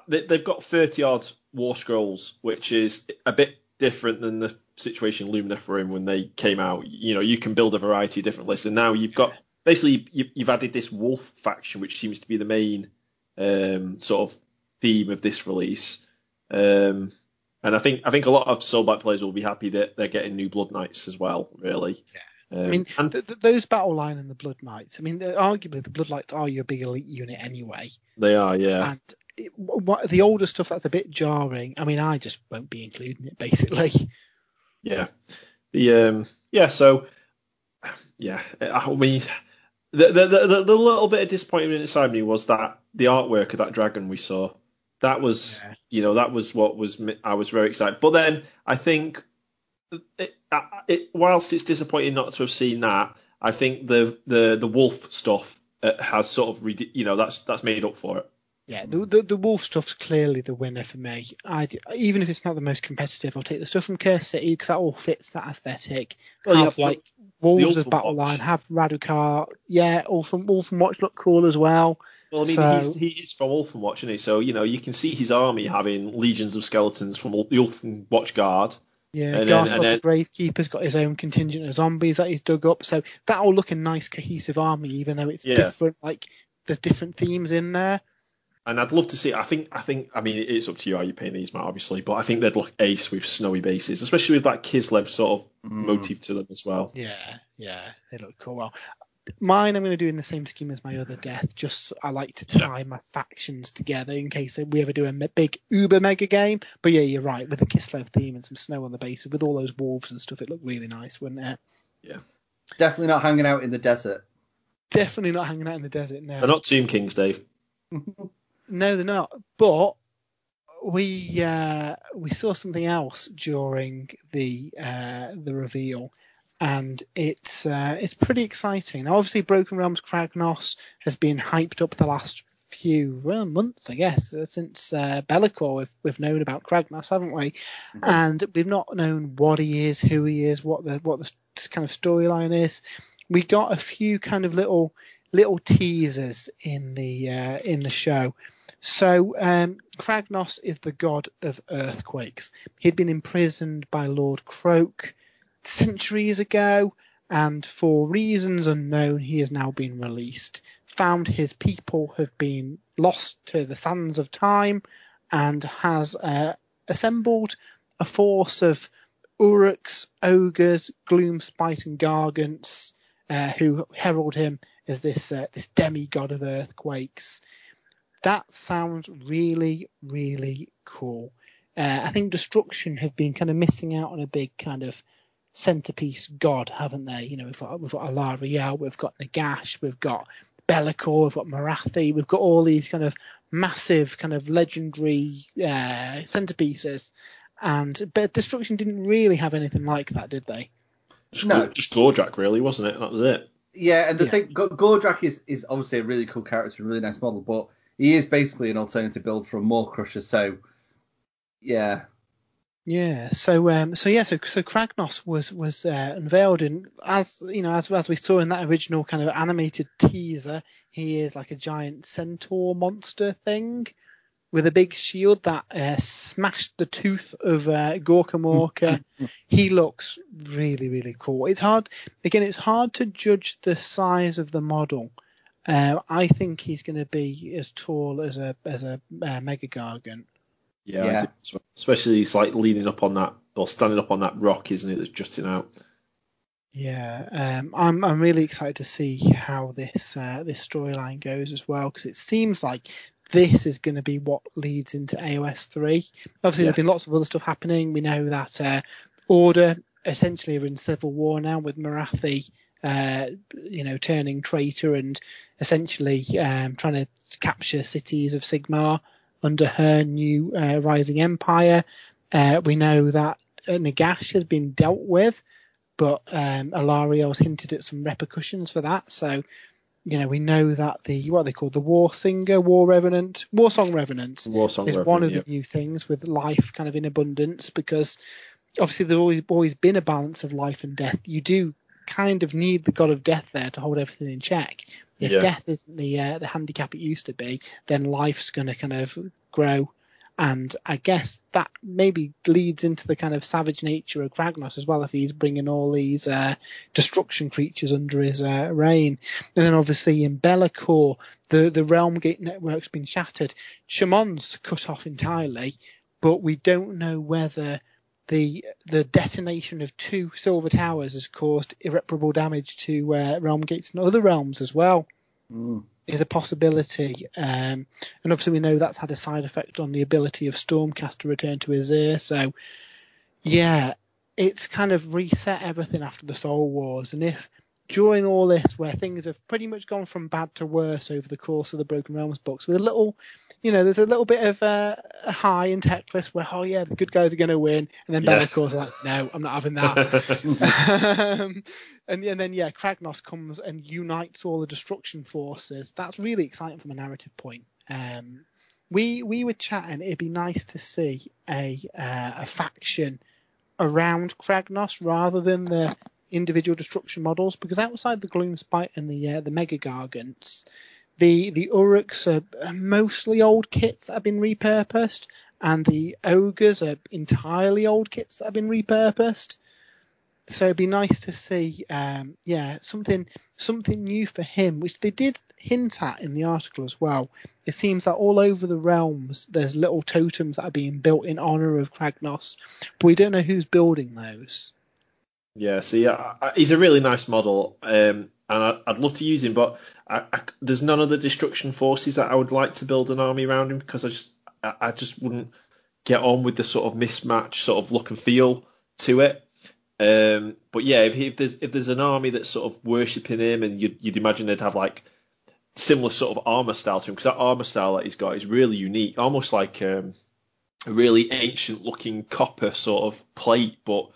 they, they've got 30 odd war scrolls, which is a bit different than the situation Lumineth were in when they came out. You know, you can build a variety of different lists, and now you've got basically you, you've added this wolf faction, which seems to be the main um, sort of theme of this release. Um, and I think I think a lot of Soulblight players will be happy that they're getting new Blood Knights as well. Really. Um,
I mean,
and
th- th- those battle line and the blood knights. I mean, arguably the blood knights are your big elite unit anyway.
they are, yeah.
And it, what, the older stuff that's a bit jarring. I mean, I just won't be including it basically. [laughs]
Yeah. The um yeah, so yeah, I mean the the, the, the little bit of disappointment inside me was that the artwork of that dragon we saw. That was
Yeah.
you know that was what was I was very excited. But then I think it, it whilst it's disappointing not to have seen that, I think the the the wolf stuff uh, has sort of you know that's that's made up for it.
Yeah, the, the the wolf stuff's clearly the winner for me. I even if it's not the most competitive, I'll take the stuff from Cursed City because that all fits that aesthetic.
Well, you
have
have the-
like wolves as battle
Watch.
line, have Radukar, yeah, all from all from Watch look cool as well.
Well, I mean,
So-
he's, he is from Ulfenwatch, isn't he? So, you know, you can see his army having legions of skeletons from all the Ulfenwatch Guard.
Yeah,
And then-
Garth
and then-
the Gravekeeper's got his own contingent of zombies that he's dug up, so that'll look a nice cohesive army, even though it's
Yeah.
different. Like there's different themes in there.
and I'd love to see. I think, I think, I mean, it's up to you how you paint these, Matt, obviously, but I think they'd look ace with snowy bases, especially with that Kislev sort of
Mm.
motif to them as well.
Yeah, yeah, they look cool. Well, mine I'm going to do in the same scheme as my other death. Just I like to tie my factions together in case we ever do a big uber mega game. But yeah, you're right. With the Kislev theme and some snow on the base, with all those wolves and stuff, it looked really nice, wouldn't it? Yeah.
Definitely not hanging out in the desert.
Definitely not hanging out in the desert. No,
They're not Tomb Kings, Dave. [laughs]
no, they're not. But we uh, we saw something else during the uh, the reveal, and it's uh, it's pretty exciting. Now, obviously, Broken Realms Kragnos has been hyped up the last few well, months, I guess, uh, since uh, Be'lakor. We've, we've known about Kragnos, haven't we? And we've not known what he is, who he is, what the what the kind of storyline is. We got a few kind of little little teasers in the uh, in the show. So um, Kragnos is the god of earthquakes. He'd been imprisoned by Lord Kroak centuries ago, and for reasons unknown, he has now been released. Found his people have been lost to the sands of time, and has uh, assembled a force of Orruks, ogres, gloomspite, and gargants, uh, who herald him as this uh, this demigod of earthquakes. That sounds really, really cool. Uh, I think Destruction have been kind of missing out on a big kind of centerpiece god, haven't they? You know, we've got we've got Alarielle, we've got Nagash, we've got Be'lakor, we've got Morathi, we've got all these kind of massive, kind of legendary uh, centerpieces, and but Destruction didn't really have anything like that, did they?
Just,
No.
just Gordrakk, really, wasn't it? That was it.
Yeah, and the
Yeah.
thing, Go- Gordrakk is, is obviously a really cool character, a really nice model, but he is basically an alternative build from Maw-krusha. So, yeah,
Yeah. So um so yeah so so Kragnos was was uh, unveiled in as you know as as we saw in that original kind of animated teaser he is like a giant centaur monster thing with a big shield that uh, smashed the tooth of uh, Gorka Morka. [laughs] he looks really really cool. It's hard again it's hard to judge the size of the model. Uh, I think he's going to be as tall as a as a uh, Mega Gargant.
Yeah,
Yeah.
especially he's like leaning up on that or standing up on that rock, isn't it? That's jutting out.
Yeah, um, I'm I'm really excited to see how this uh, this storyline goes as well because it seems like this is going to be what leads into AOS three. Obviously,
Yeah.
there's been lots of other stuff happening. We know that uh, Order essentially are in civil war now with Morathi, uh, you know, turning traitor and essentially um, trying to capture cities of Sigmar under her new uh, rising empire. Uh, we know that uh, Nagash has been dealt with but um, Alarielle's hinted at some repercussions for that. So, you know, we know that the what are they call the War Singer, War Revenant, War Song Revenant
War Song
is
Revenant,
one of
yeah.
the new things with life kind of in abundance because obviously there's always always been a balance of life and death. You do kind of need the god of death there to hold everything in check. If
Yeah.
death isn't the uh, the handicap it used to be, then life's going to kind of grow. And I guess that maybe leads into the kind of savage nature of Kragnos as well, if he's bringing all these uh, destruction creatures under his uh, reign. And then obviously in Be'lakor, the, the Realm Gate network's been shattered. Shamon's cut off entirely, but we don't know whether the the detonation of two silver towers has caused irreparable damage to uh, realm gates and other realms as well
Mm.
is a possibility um, and obviously we know that's had a side effect on the ability of stormcast to return to Azyr so yeah it's kind of reset everything after the soul wars and if during all this where things have pretty much gone from bad to worse over the course of the broken realms books with a little you know there's a little bit of uh, a high in Teclis where oh yeah the good guys are going to win and then
Yeah.
Be'lakor's like no I'm not having that. [laughs] Um, and, and then yeah Kragnos comes and unites all the destruction forces. That's really exciting from a narrative point. Um, we we were chatting it'd be nice to see a uh, a faction around Kragnos rather than the individual destruction models because outside the Gloomspite and the uh, the Mega Gargants, the the Orruks are mostly old kits that have been repurposed, and the ogres are entirely old kits that have been repurposed. So it'd be nice to see, um, yeah, something something new for him, which they did hint at in the article as well. It seems that all over the realms there's little totems that are being built in honor of Kragnos, but we don't know who's building those.
Yeah, see, I, I, he's a really nice model, um, and I, would love to use him, but there's none of the destruction forces that I would like to build an army around him because I just I, just wouldn't get on with the sort of mismatch sort of look and feel to it. Um, but yeah, if, if, there's if there's an army that's sort of worshipping him, and you'd, you'd imagine they'd have like similar sort of armor style to him, because that armor style that he's got is really unique, almost like um, a really ancient looking copper sort of plate. But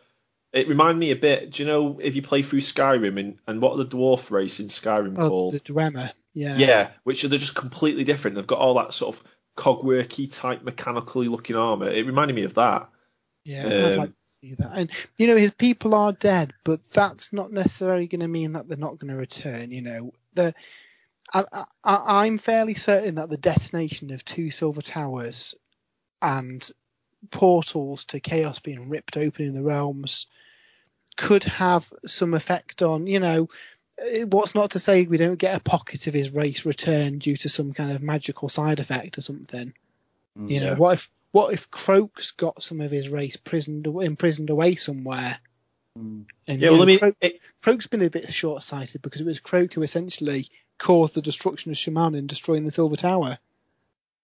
it reminded me a bit. Do you know if you play through Skyrim and, and what are the dwarf race in Skyrim
oh,
called?
The Dwemer. Yeah.
Yeah, which are they're just completely different. They've got all that sort of cogworky type mechanically looking armor. It reminded me of that.
Yeah, um, I'd like to see that. And you know, his people are dead, but that's not necessarily going to mean that they're not going to return. You know, the I, I, I'm fairly certain that the detonation of two silver towers and portals to chaos being ripped open in the realms could have some effect on, you know, what's not to say we don't get a pocket of his race return due to some kind of magical side effect or something. Mm, you know, what if what if Kroak's got some of his race prisoned imprisoned away somewhere?
Mm. And, yeah, well, know, I mean, Kroak, it,
Kroak's been a bit short sighted because it was Kroak who essentially caused the destruction of Shaman and destroying the Silver Tower.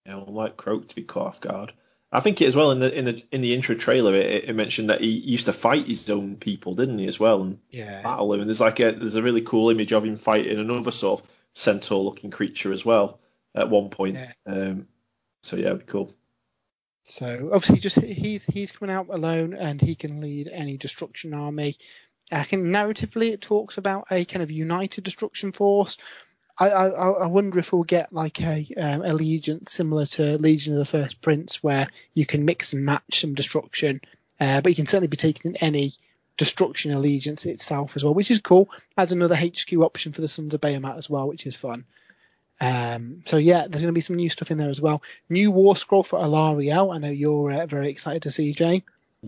Yeah, well, like Kroak to be caught off guard. I think it as well in the in the in the intro trailer it, it, mentioned that he used to fight his own people, didn't he as well, and
yeah.
battle him. And there's like a there's a really cool image of him fighting another sort of centaur looking creature as well at one point. Yeah. Um, so yeah, it'd be cool.
So obviously, just he's he's coming out alone, and he can lead any destruction army. I think narratively it talks about a kind of united destruction force. I, I, I wonder if we'll get like a um, allegiance similar to Legion of the First Prince, where you can mix and match some destruction, uh, but you can certainly be taking in any destruction allegiance itself as well, which is cool. Adds another HQ option for the Sons of Behemat as well, which is fun. Um, so yeah, there's going to be some new stuff in there as well. New War Scroll for Alarielle. I know you're uh, very excited to see, Jay.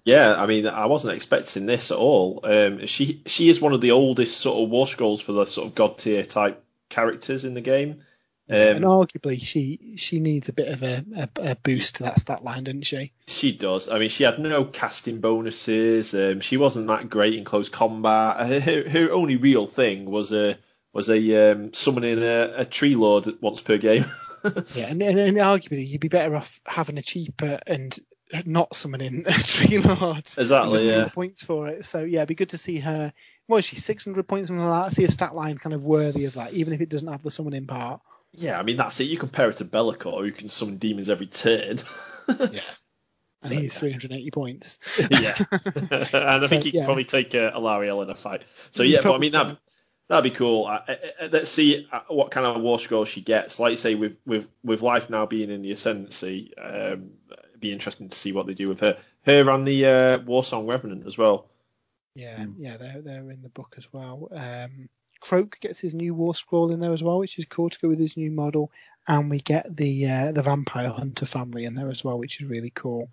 Yeah, I mean, I wasn't expecting this at all. Um, she she is one of the oldest sort of War Scrolls for the sort of god tier type characters in the game.
Um, and arguably, she she needs a bit of a, a, a, boost to that stat line, doesn't she?
She does. I mean, she had no casting bonuses. Um, she wasn't that great in close combat. Her, her only real thing was a was a um, summoning a, a, tree lord once per game. [laughs]
yeah, and, and, and, arguably you'd be better off having a cheaper and not summoning [laughs] a tree lord.
Exactly. Yeah.
Points for it. So yeah, it'd be good to see her. What is she? 600 points, something like that. See a stat line kind of worthy of that, even if it doesn't have the summoning part.
Yeah, I mean that's it. You compare it to Be'lakor, who can summon demons every turn. [laughs]
yeah. And so, he's yeah. 380 points. [laughs]
yeah. and I so, think he yeah. can probably take uh, Alarielle in a fight. So yeah, but I mean that That'd be cool. Uh, uh, uh, let's see uh, what kind of war scroll she gets. Like you say, with with with life now being in the ascendancy, um, it'd be interesting to see what they do with her. Her and the uh, Warsong Revenant as well.
Yeah, yeah, they're they're in the book as well. Um, Kroak gets his new war scroll in there as well, which is cool to go with his new model, and we get the uh, the vampire hunter family in there as well, which is really cool.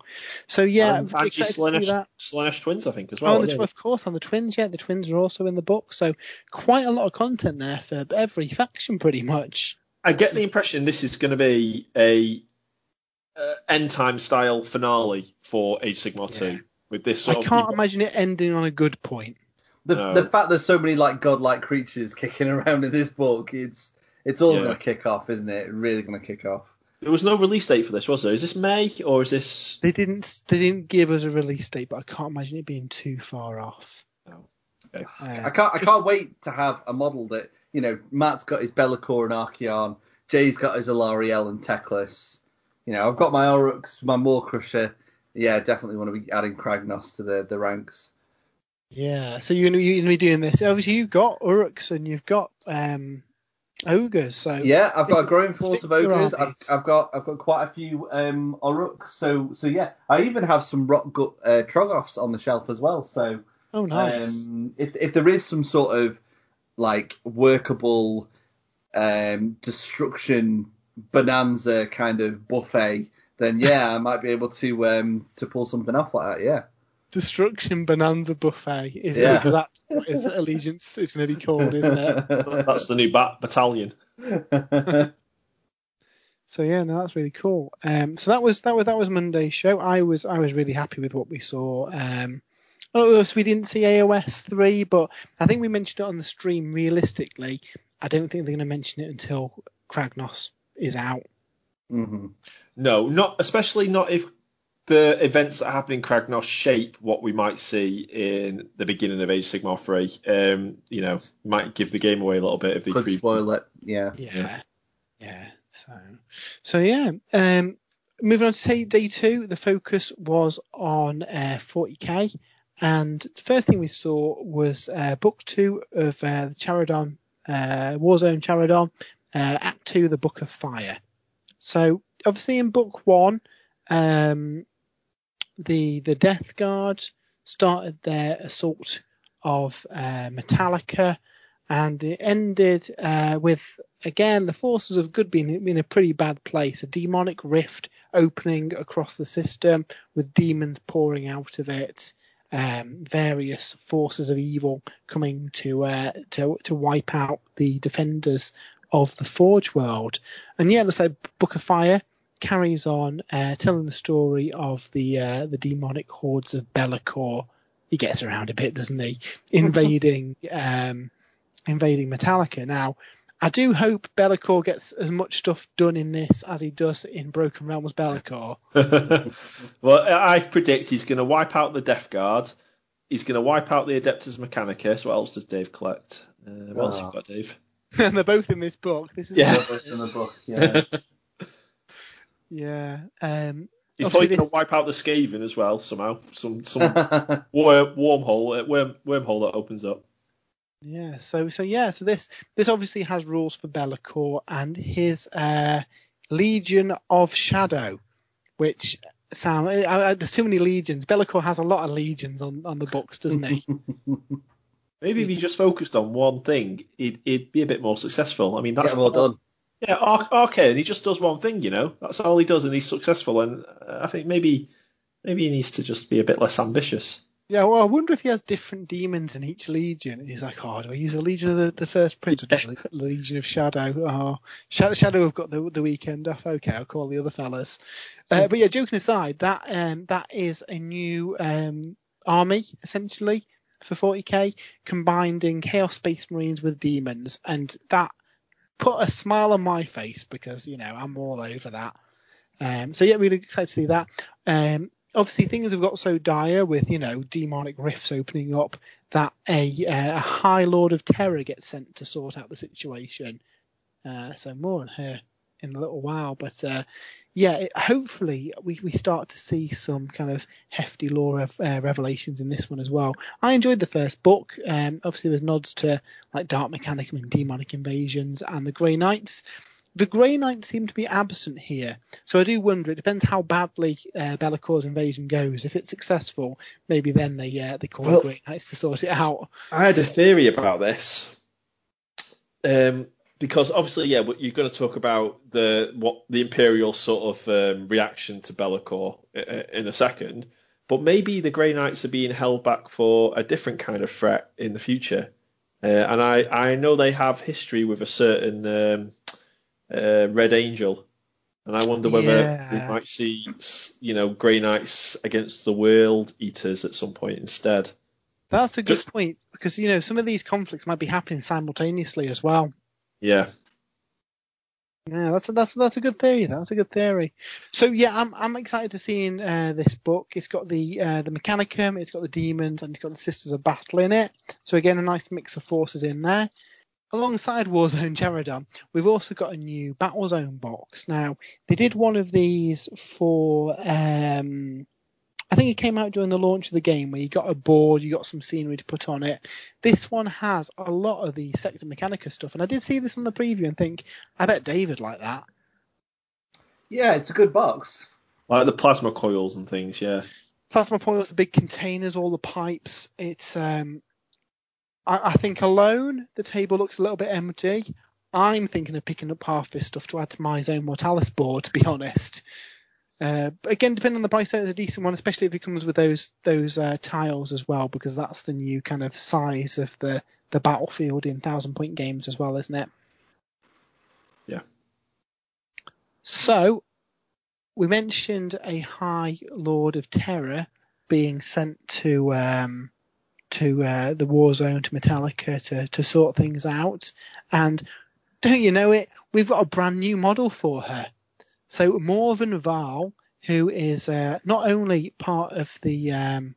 So yeah,
um, and Slaanesh, Slaanesh twins, I think, as well.
Oh, the, of course, on the twins, yeah, the twins are also in the book, so quite a lot of content there for every faction, pretty much.
I get the impression this is going to be a uh, end time style finale for Age Sigmar yeah. 2 with this. I
can't imagine it ending on a good point.
The, no. the fact there's so many like godlike creatures kicking [laughs] around in this book, it's it's all yeah. going to kick off, isn't it? Really going to kick off.
There was no release date for this, was there? Is this May or is this?
They didn't. They didn't give us a release date, but I can't imagine it being too far off.
Oh, okay.
Uh, I can't. I can't wait to have a model that you know. Matt's got his Be'lakor and Archaon. Jay's got his Alarielle and Teclis. You know, I've got my Oryx, my Maw-krusha. Yeah, definitely want to be adding Kragnos to the the ranks.
Yeah, so you're gonna, you're gonna be doing this. Obviously, you've got Orruks and you've got um, ogres. So
yeah, I've got a growing force of ogres. I've, I've, got I've got quite a few um, Orruks. So so yeah, I even have some rock gut uh, on the shelf as well. So
oh nice.
Um, if if there is some sort of like workable um, destruction bonanza kind of buffet, then yeah, I might be able to um, to pull something off like that. Yeah
Destruction Bonanza Buffet is
Yeah.
exactly what his allegiance is going to be called, isn't it? [laughs]
That's the new bat battalion. [laughs]
So yeah, no, that's really cool. Um, so that was that was that was Monday's show. I was I was really happy with what we saw. Um, oh, so we didn't see AOS three, but I think we mentioned it on the stream. Realistically, I don't think they're going to mention it until Kragnos is out.
Mhm.
No, not especially not if the events that happen in Kragnos shape what we might see in the beginning of Age of Sigmar 3. Um, you know, might give the game away a little bit if they
Could
pre-
spoil it. Yeah.
Yeah, yeah. So so yeah. Um, moving on to day- day two, the focus was on uh, 40k, and the first thing we saw was uh, book two of uh, the Charadon uh, Warzone Charadon, uh, Act two, the Book of Fire. So obviously in book one, um, the the Death Guard started their assault of uh, Metalica, and it ended uh, with again the forces of good being in a pretty bad place. A demonic rift opening across the system with demons pouring out of it. Um, various forces of evil coming to uh, to to wipe out the defenders of the Forge world. And yeah, let's say Book of Fire carries on uh, telling the story of the uh, the demonic hordes of Be'lakor. He gets around a bit, doesn't he? [laughs] Invading um, invading Metalica. Now, I do hope Be'lakor gets as much stuff done in this as he does in Broken Realms Be'lakor. [laughs]
well, I predict he's going to wipe out the Death Guard. He's going to wipe out the Adeptus Mechanicus. What else does Dave collect? Uh, what else
Oh.
you got, Dave? [laughs]
and they're both in this book. This is
Yeah.
It's in the book. Yeah. [laughs]
yeah. Um,
He's
Obviously
probably going to wipe out the Skaven as well somehow. Some some [laughs] worm, wormhole, uh, worm, wormhole that opens up.
Yeah, so so yeah, so this this obviously has rules for Be'lakor and his uh, Legion of Shadow, which sound I, I, there's too many legions. Be'lakor has a lot of legions on, on the books, doesn't he?
Maybe if he just focused on one thing, he'd, he'd be a bit more successful. I mean, that's
Get them all done.
Yeah, Ar- Archaon, he just does one thing, you know. That's all he does, and he's successful. And uh, I think maybe maybe he needs to just be a bit less ambitious.
yeah, well, I wonder if he has different demons in each legion. He's like, oh, do I use the Legion of the, the First Prince or just [laughs] the Legion of Shadow? Oh, Shadow, Shadow have got the the weekend off. Okay, I'll call the other fellas. Uh, but yeah, joking aside, that um, that is a new um, army essentially for 40k, combining Chaos Space Marines with demons, and that put a smile on my face because you know I'm all over that. Um, so yeah, really excited to see that. Um, obviously, things have got so dire with you know demonic rifts opening up that a, uh, a High Lord of Terror gets sent to sort out the situation. Uh, so more on her in a little while, but uh, yeah, it, hopefully we, we start to see some kind of hefty lore of, uh, revelations in this one as well. I enjoyed the first book. Um, obviously, there's nods to like Dark Mechanicum and Demonic Invasions and the Grey Knights. The Grey Knights seem to be absent here, so I do wonder. It depends how badly uh, invasion goes. If it's successful, maybe then they uh, they call
Well-
the Grey Knights to sort it out.
I had a theory about this, um, because obviously, yeah, you're going to talk about the what the Imperial sort of um, reaction to Be'lakor i- i- in a second, but maybe the Grey Knights are being held back for a different kind of threat in the future, uh, and I I know they have history with a certain um, uh, Red Angel. And I wonder whether
Yeah.
we might see, you know, Grey Knights against the World Eaters at some point instead.
That's a good
Just-
point because you know some of these conflicts might be happening simultaneously as well.
Yeah.
Yeah, that's a, that's that's a good theory. That's a good theory. So yeah, I'm I'm excited to see in uh, this book. It's got the uh, the Mechanicum, it's got the demons, and it's got the Sisters of Battle in it. So again, a nice mix of forces in there. Alongside Warzone [laughs] Charadon, we've also got a new Battlezone box. Now they did one of these for um, I think it came out during the launch of the game where you got a board, you got some scenery to put on it. This one has a lot of the Sector Mechanica stuff, and I did see this on the preview and think, I bet David like that.
Yeah, it's a good box.
Like the plasma coils and things, yeah.
Plasma coils, the big containers, all the pipes. It's um, I, I think alone the table looks a little bit empty. I'm thinking of picking up half this stuff to add to my Zone Mortalis board, to be honest. Uh, but again, depending on the price, it's a decent one, especially if it comes with those those uh, tiles as well, because that's the new kind of size of the the battlefield in thousand point games as well, isn't it?
Yeah.
So we mentioned a High Lord of Terror being sent to um, to uh, the war zone to Metalica to to sort things out, and don't you know it? We've got a brand new model for her. So Morvenn Vahl, who is uh, not only part of the, um,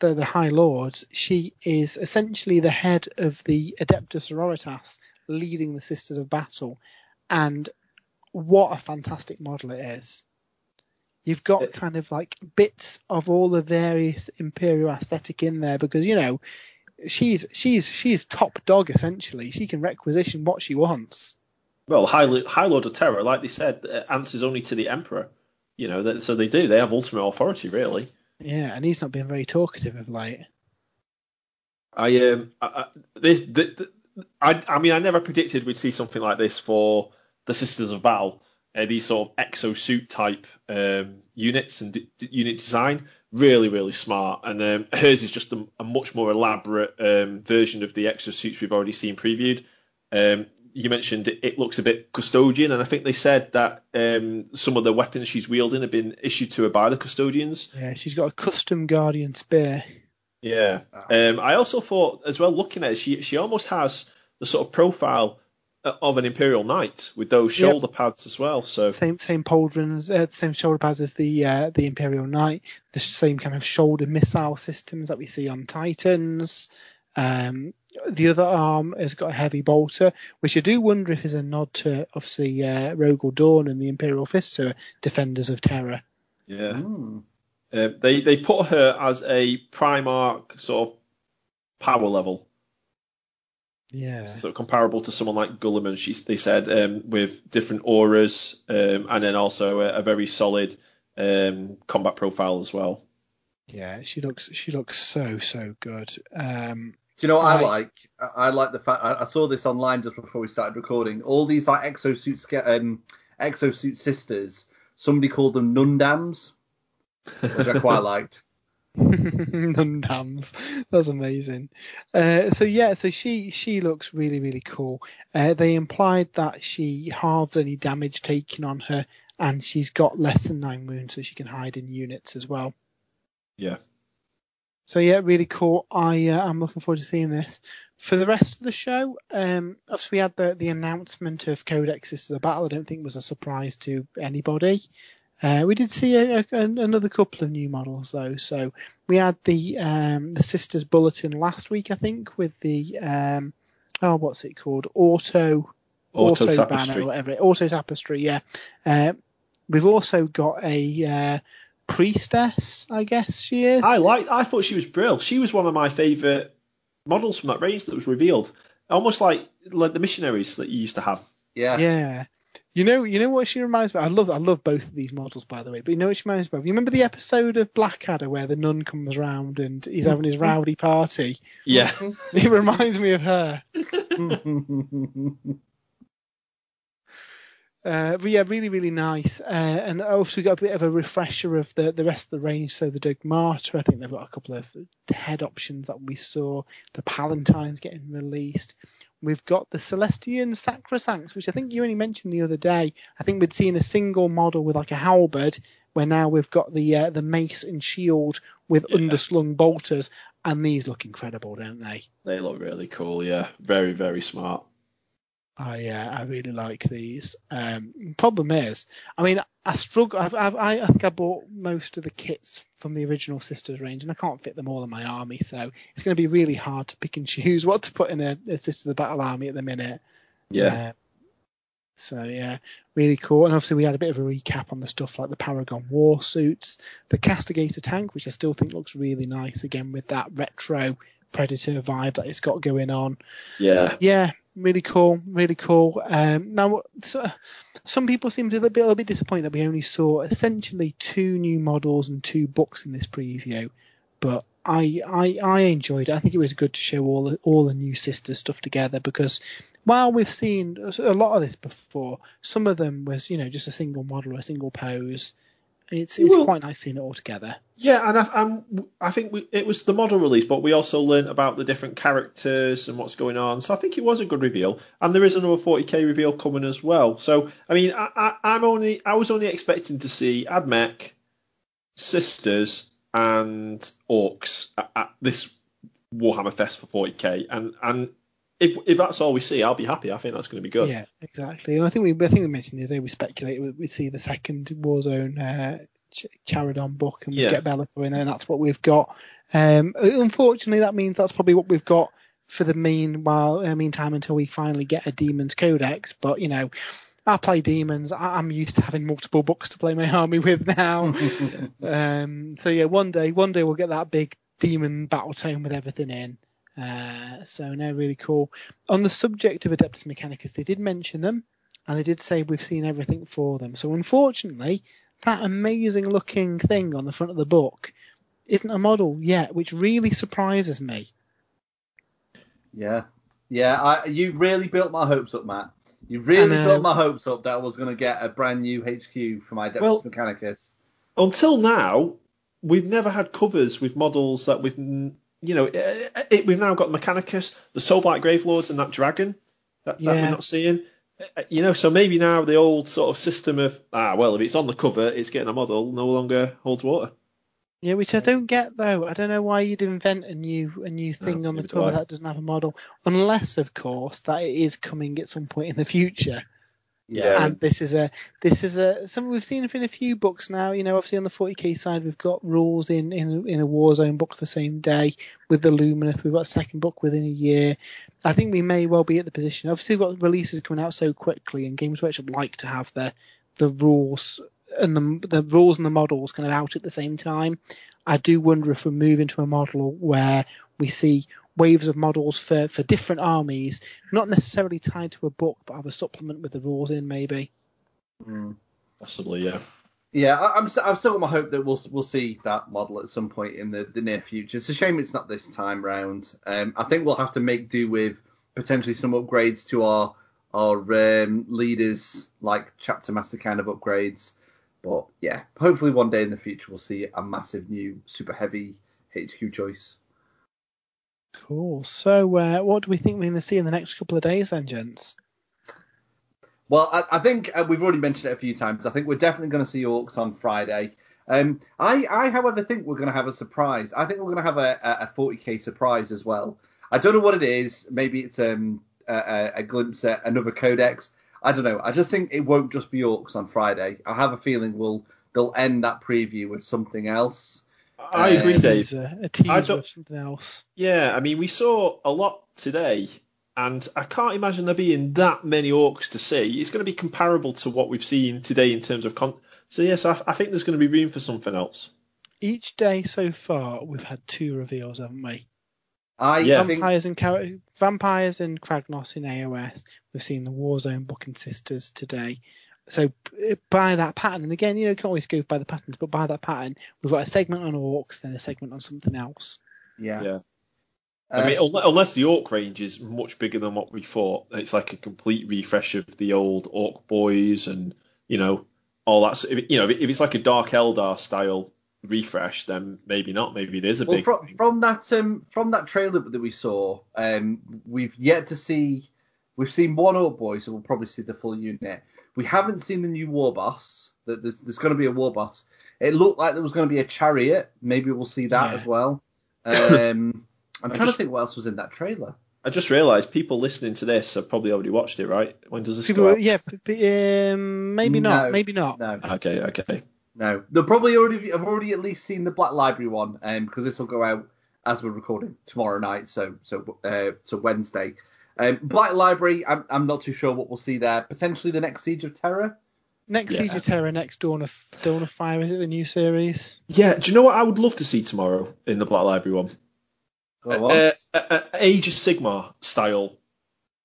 the the High Lords, she is essentially the head of the Adeptus Sororitas, leading the Sisters of Battle, and what a fantastic model it is. You've got kind of like bits of all the various Imperial aesthetic in there because you know she's she's she's top dog essentially. She can requisition what she wants.
Well, High, High Lord of Terror, like they said, uh, answers only to the Emperor. You know, that, so they do. They have ultimate authority, really.
Yeah, and he's not been very talkative of late.
I um, I, I, this, the, the, I, I mean, I never predicted we'd see something like this for the Sisters of Battle. Uh, these sort of exosuit type um, units and d- unit design, really, really smart. And um, hers is just a, a much more elaborate um, version of the exosuits we've already seen previewed. Um, you mentioned it, it, looks a bit custodian, and I think they said that um, some of the weapons she's wielding have been issued to her by the custodians.
Yeah, she's got a Custodian spear.
Yeah. Um, I also thought as well, looking at it, she she almost has the sort of profile of an Imperial Knight with those shoulder yep. pads as well. So
same same pauldrons, uh, same shoulder pads as the uh, the Imperial Knight. The same kind of shoulder missile systems that we see on Titans. Um, the other arm has got a heavy bolter, which I do wonder if is a nod to obviously uh, Rogal Dorn and the Imperial Fist, so Defenders of Terror.
Yeah. Mm. Uh, they they put her as a Primarch sort of power level.
Yeah.
So comparable to someone like Guilliman, she they said um, with different auras um, and then also a, a very solid um, combat profile as well.
Yeah, she looks she looks so so good. Um,
do you know what I, I like? I like the fact I, I, saw this online just before we started recording. All these like exosuit um, exosuit sisters. Somebody called them nundams, which I quite [laughs] liked.
nundams, that's amazing. Uh, so yeah, so she she looks really really cool. Uh, they implied that she halved any damage taken on her, and she's got less than nine wounds, so she can hide in units as well.
Yeah,
so yeah, really cool. I uh, I'm looking forward to seeing this. For the rest of the show, um, obviously we had the the announcement of Codex Sisters of Battle. I don't think was a surprise to anybody. Uh, we did see a, a, another couple of new models though. So we had the um, the Sisters Bulletin last week, I think, with the um, oh what's it called? Auto
Auto, Auto Tapestry.
Banner, whatever. Auto Tapestry, yeah. Uh, we've also got a uh, priestess, I guess she is.
I like. I thought she was brilliant. She was one of my favourite models from that range that was revealed. Almost like like the missionaries that you used to have.
Yeah.
Yeah. You know, you know what she reminds me. Of? I love, I love both of these models, by the way. But you know what she reminds me of? You remember the episode of Blackadder where the nun comes round and he's having his rowdy party?
Yeah. [laughs]
it reminds me of her. [laughs] [laughs] Uh, but yeah, really, really nice. Uh, and also got a bit of a refresher of the, the rest of the range. So the Dogmata, I think they've got a couple of head options that we saw. The Palatine's getting released. We've got the Celestian Sacrosancts, which I think you only mentioned the other day. I think we'd seen a single model with like a halberd, where now we've got the uh, the mace and shield with yeah. underslung bolters, and these look incredible, don't they?
They look really cool. Yeah, very, very smart.
I uh, I really like these. Um, problem is, I mean, I struggle. I've, I've, I think I bought most of the kits from the original Sisters range, and I can't fit them all in my army, so it's going to be really hard to pick and [laughs] choose what to put in a, a Sisters of Battle army at the minute.
Yeah. Uh,
so yeah, really cool. And obviously we had a bit of a recap on the stuff like the Paragon War suits, the Castigator tank, which I still think looks really nice again with that retro Predator vibe that it's got going on.
Yeah.
Yeah, really cool, really cool. Um, now, so, some people seem to be a little bit disappointed that we only saw essentially two new models and two books in this preview, but I, I, I enjoyed it. I think it was good to show all the, all the new sister stuff together because while we've seen a lot of this before, some of them was you know just a single model a single pose. It's it's
will-
quite nice seeing it all together.
Yeah, and I, I'm, I think we, it was the model release, but we also learned about the different characters and what's going on. So I think it was a good reveal, and there is another 40k reveal coming as well. So I mean, I, I'm only, I was only expecting to see Admech, Sisters, and Orcs at, at this Warhammer Fest for 40k, and and if if that's all we see, I'll be happy. I think that's going to be good.
Yeah, exactly. And I think we I think we mentioned the other day we speculate we we see the second Warzone uh, Ch- Charadon book and we
Yeah.
get Be'lakor in there, and that's what we've got. Um, unfortunately, that means that's probably what we've got for the meanwhile uh, meantime until we finally get a Demons Codex. But you know. I play demons. I- I'm used to having multiple books to play my army with now. [laughs] um, so yeah, one day, one day we'll get that big demon battle tome with everything in. Uh, so no, really cool. On the subject of Adeptus Mechanicus, they did mention them, and they did say we've seen everything for them. So unfortunately, that amazing looking thing on the front of the book isn't a model yet, which really surprises me.
Yeah, yeah. I, you really built my hopes up, Matt. You really built my hopes up that I was going to get a brand new HQ for my Adeptus
Well-
Mechanicus.
until now, we've never had covers with models that we've, n- you know, it, it, we've now got Mechanicus, the Soulblight Gravelords, and that dragon that, that
Yeah.
we're not seeing. Uh, You know, so maybe now the old sort of system of ah, well, if it's on the cover, it's getting a model, no longer holds water.
Yeah, which I don't get though. I don't know why you'd invent a new a new thing on the
do
cover that doesn't have a model, unless of course that it is coming at some point in the future.
Yeah.
and this is a this is a something we've seen in a few books now. You know, obviously on the 40k side, we've got rules in in in a Warzone book the same day with the Lumineth. We've got a second book within a year. I think we may well be at the position. Obviously, we've got releases coming out so quickly, and Games Workshop like to have the the rules and the the rules and the models kind of out at the same time. I do wonder if we move into a model where we see waves of models for, for different armies, not necessarily tied to a book, but have a supplement with the rules in maybe.
Mm.
Possibly, yeah.
Yeah, I, I'm. st- I've still got my hope that we'll we'll see that model at some point in the, the near future. It's a shame it's not this time round. Um, I think we'll have to make do with potentially some upgrades to our our um, leaders, like chapter master kind of upgrades. But yeah, hopefully one day in the future we'll see a massive new super heavy HQ choice.
Cool. So, uh, what do we think we're going to see in the next couple of days then, gents?
Well, I, I think uh, we've already mentioned it a few times. I think we're definitely going to see Orcs on Friday. Um, I, I, however, think we're going to have a surprise. I think we're going to have a, a, a 40k surprise as well. I don't know what it is. Maybe it's um, a, a, a glimpse at another codex. I don't know. I just think it won't just be Orcs on Friday. I have a feeling we'll they'll end that preview with something else.
I agree,
Um,
Dave.
Teaser, a teaser
I
of something else.
Yeah, I mean, we saw a lot today, and I can't imagine there being that many orcs to see. It's going to be comparable to what we've seen today in terms of con. So yes, I, I think there's going to be room for something else.
Each day so far, we've had two reveals, haven't we?
I,
Yeah.
I think
Vampires and Char- Vampires and Kragnos in AOS. We've seen the Warzone book and Sisters today. So by that pattern, and again, you know, you can always go by the patterns, but by that pattern, we've got a segment on orcs, then a segment on something else.
yeah.
Yeah.
Uh,
I mean, unless the orc range is much bigger than what we thought, it's like a complete refresh of the old orc boys and you know all that. s- If, you know, if it's like a Dark Eldar style refresh, then maybe not. Maybe it is a
well,
big.
from,
thing.
from that um, from that trailer that we saw, um, we've yet to see. We've seen one Orc Boy, so we'll probably see the full unit. We haven't seen the new War Boss. That there's, there's going to be a War Boss. It looked like there was going to be a chariot. Maybe we'll see that
Yeah.
as well. [coughs] Um, I'm
I
trying
just-
to think what else was in that trailer.
I just realised people listening to this have probably already watched it, right? When does this
People,
go out?
yeah, p- p- um, maybe
No.
not, maybe not.
No,
Okay, okay.
no. They'll probably already have already at least seen the Black Library one, um, because this will go out as we're recording tomorrow night, so so uh, so Wednesday. Um, Black Library, I'm, I'm not too sure what we'll see there. Potentially the next Siege of Terra.
Next
Yeah.
Siege of Terra, next Dawn of Dawn of Fire, is it the new series?
Yeah, do you know what I would love to see tomorrow in the Black Library one?
Go on.
Uh, a, a Age of Sigmar style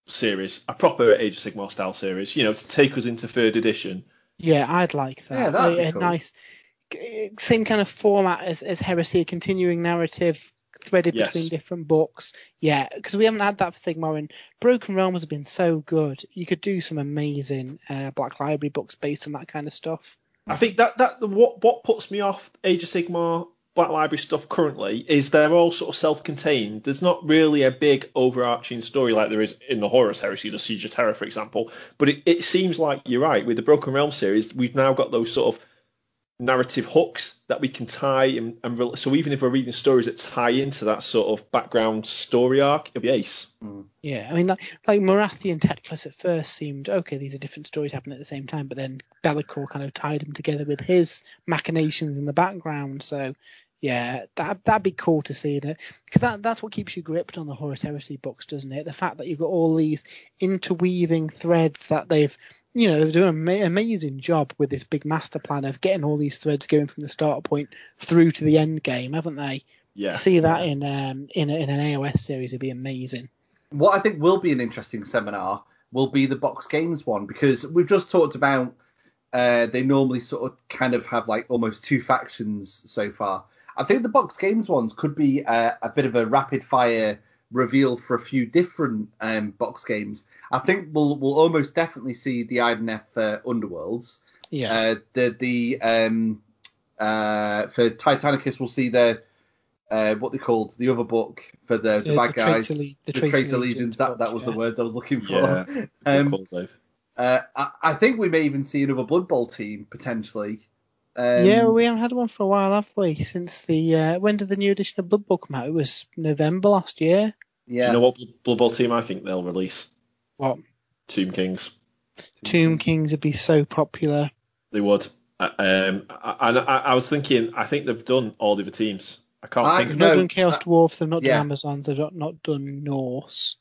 series, a proper Age of Sigmar style series. You know, to take us into third edition.
Yeah, I'd like that.
Yeah, that'd
a,
be
a
cool.
nice, same kind of format as, as Heresy, a continuing narrative threaded
Yes.
between different books. Yeah, because we haven't had that for Sigmar, and Broken Realms has been so good. You could do some amazing uh, Black Library books based on that kind of stuff.
I think that that what what puts me off Age of Sigmar Black Library stuff currently is they're all sort of self-contained. There's not really a big overarching story like there is in the Horus Heresy, the Siege of Terra, for example. But it, it seems like you're right with the Broken Realm series. We've now got those sort of narrative hooks that we can tie and, and so even if we're reading stories that tie into that sort of background story arc, it'll be ace.
Mm. Yeah, I mean, like, like Morathi and Teclis at first seemed okay. These are different stories happening at the same time, but then Be'lakor kind of tied them together with his machinations in the background. So yeah, that that'd be cool to see it because that that's what keeps you gripped on the Horus Heresy books, doesn't it? The fact that you've got all these interweaving threads that they've you know, they're doing an amazing job with this big master plan of getting all these threads going from the start point through to the end game, haven't they?
Yeah.
To see that in um in a, in an AOS series would be amazing.
What I think will be an interesting seminar will be the box games one because we've just talked about uh, they normally sort of kind of have like almost two factions so far. I think the box games ones could be uh, a bit of a rapid fire revealed for a few different um, box games. I think we'll we'll almost definitely see the Idoneth uh, Underworlds.
Yeah.
Uh, the the um, uh, for Titanicus, we'll see the uh, what they called the other book for the, the, bad
the
guys,
traitor, the,
the
traitor,
traitor legions. That that was
yeah.
the words I was looking for.
Yeah. [laughs]
um,
cool,
uh, I, I think we may even see another Blood Bowl team potentially. Um,
yeah, we haven't had one for a while, have we? Since the uh, when did the new edition of Blood Bowl come out? It was November last year.
yeah.
Do you know what Blood Bowl team I think they'll release?
What?
Tomb Kings.
Tomb Kings would be so popular.
They would. Um, I, I, I was thinking, I think they've done all the other teams. I can't
I-
think
They've
of
No,
not done Chaos
uh,
Dwarf, they've not
yeah.
done Amazons, they've not, not done Norse.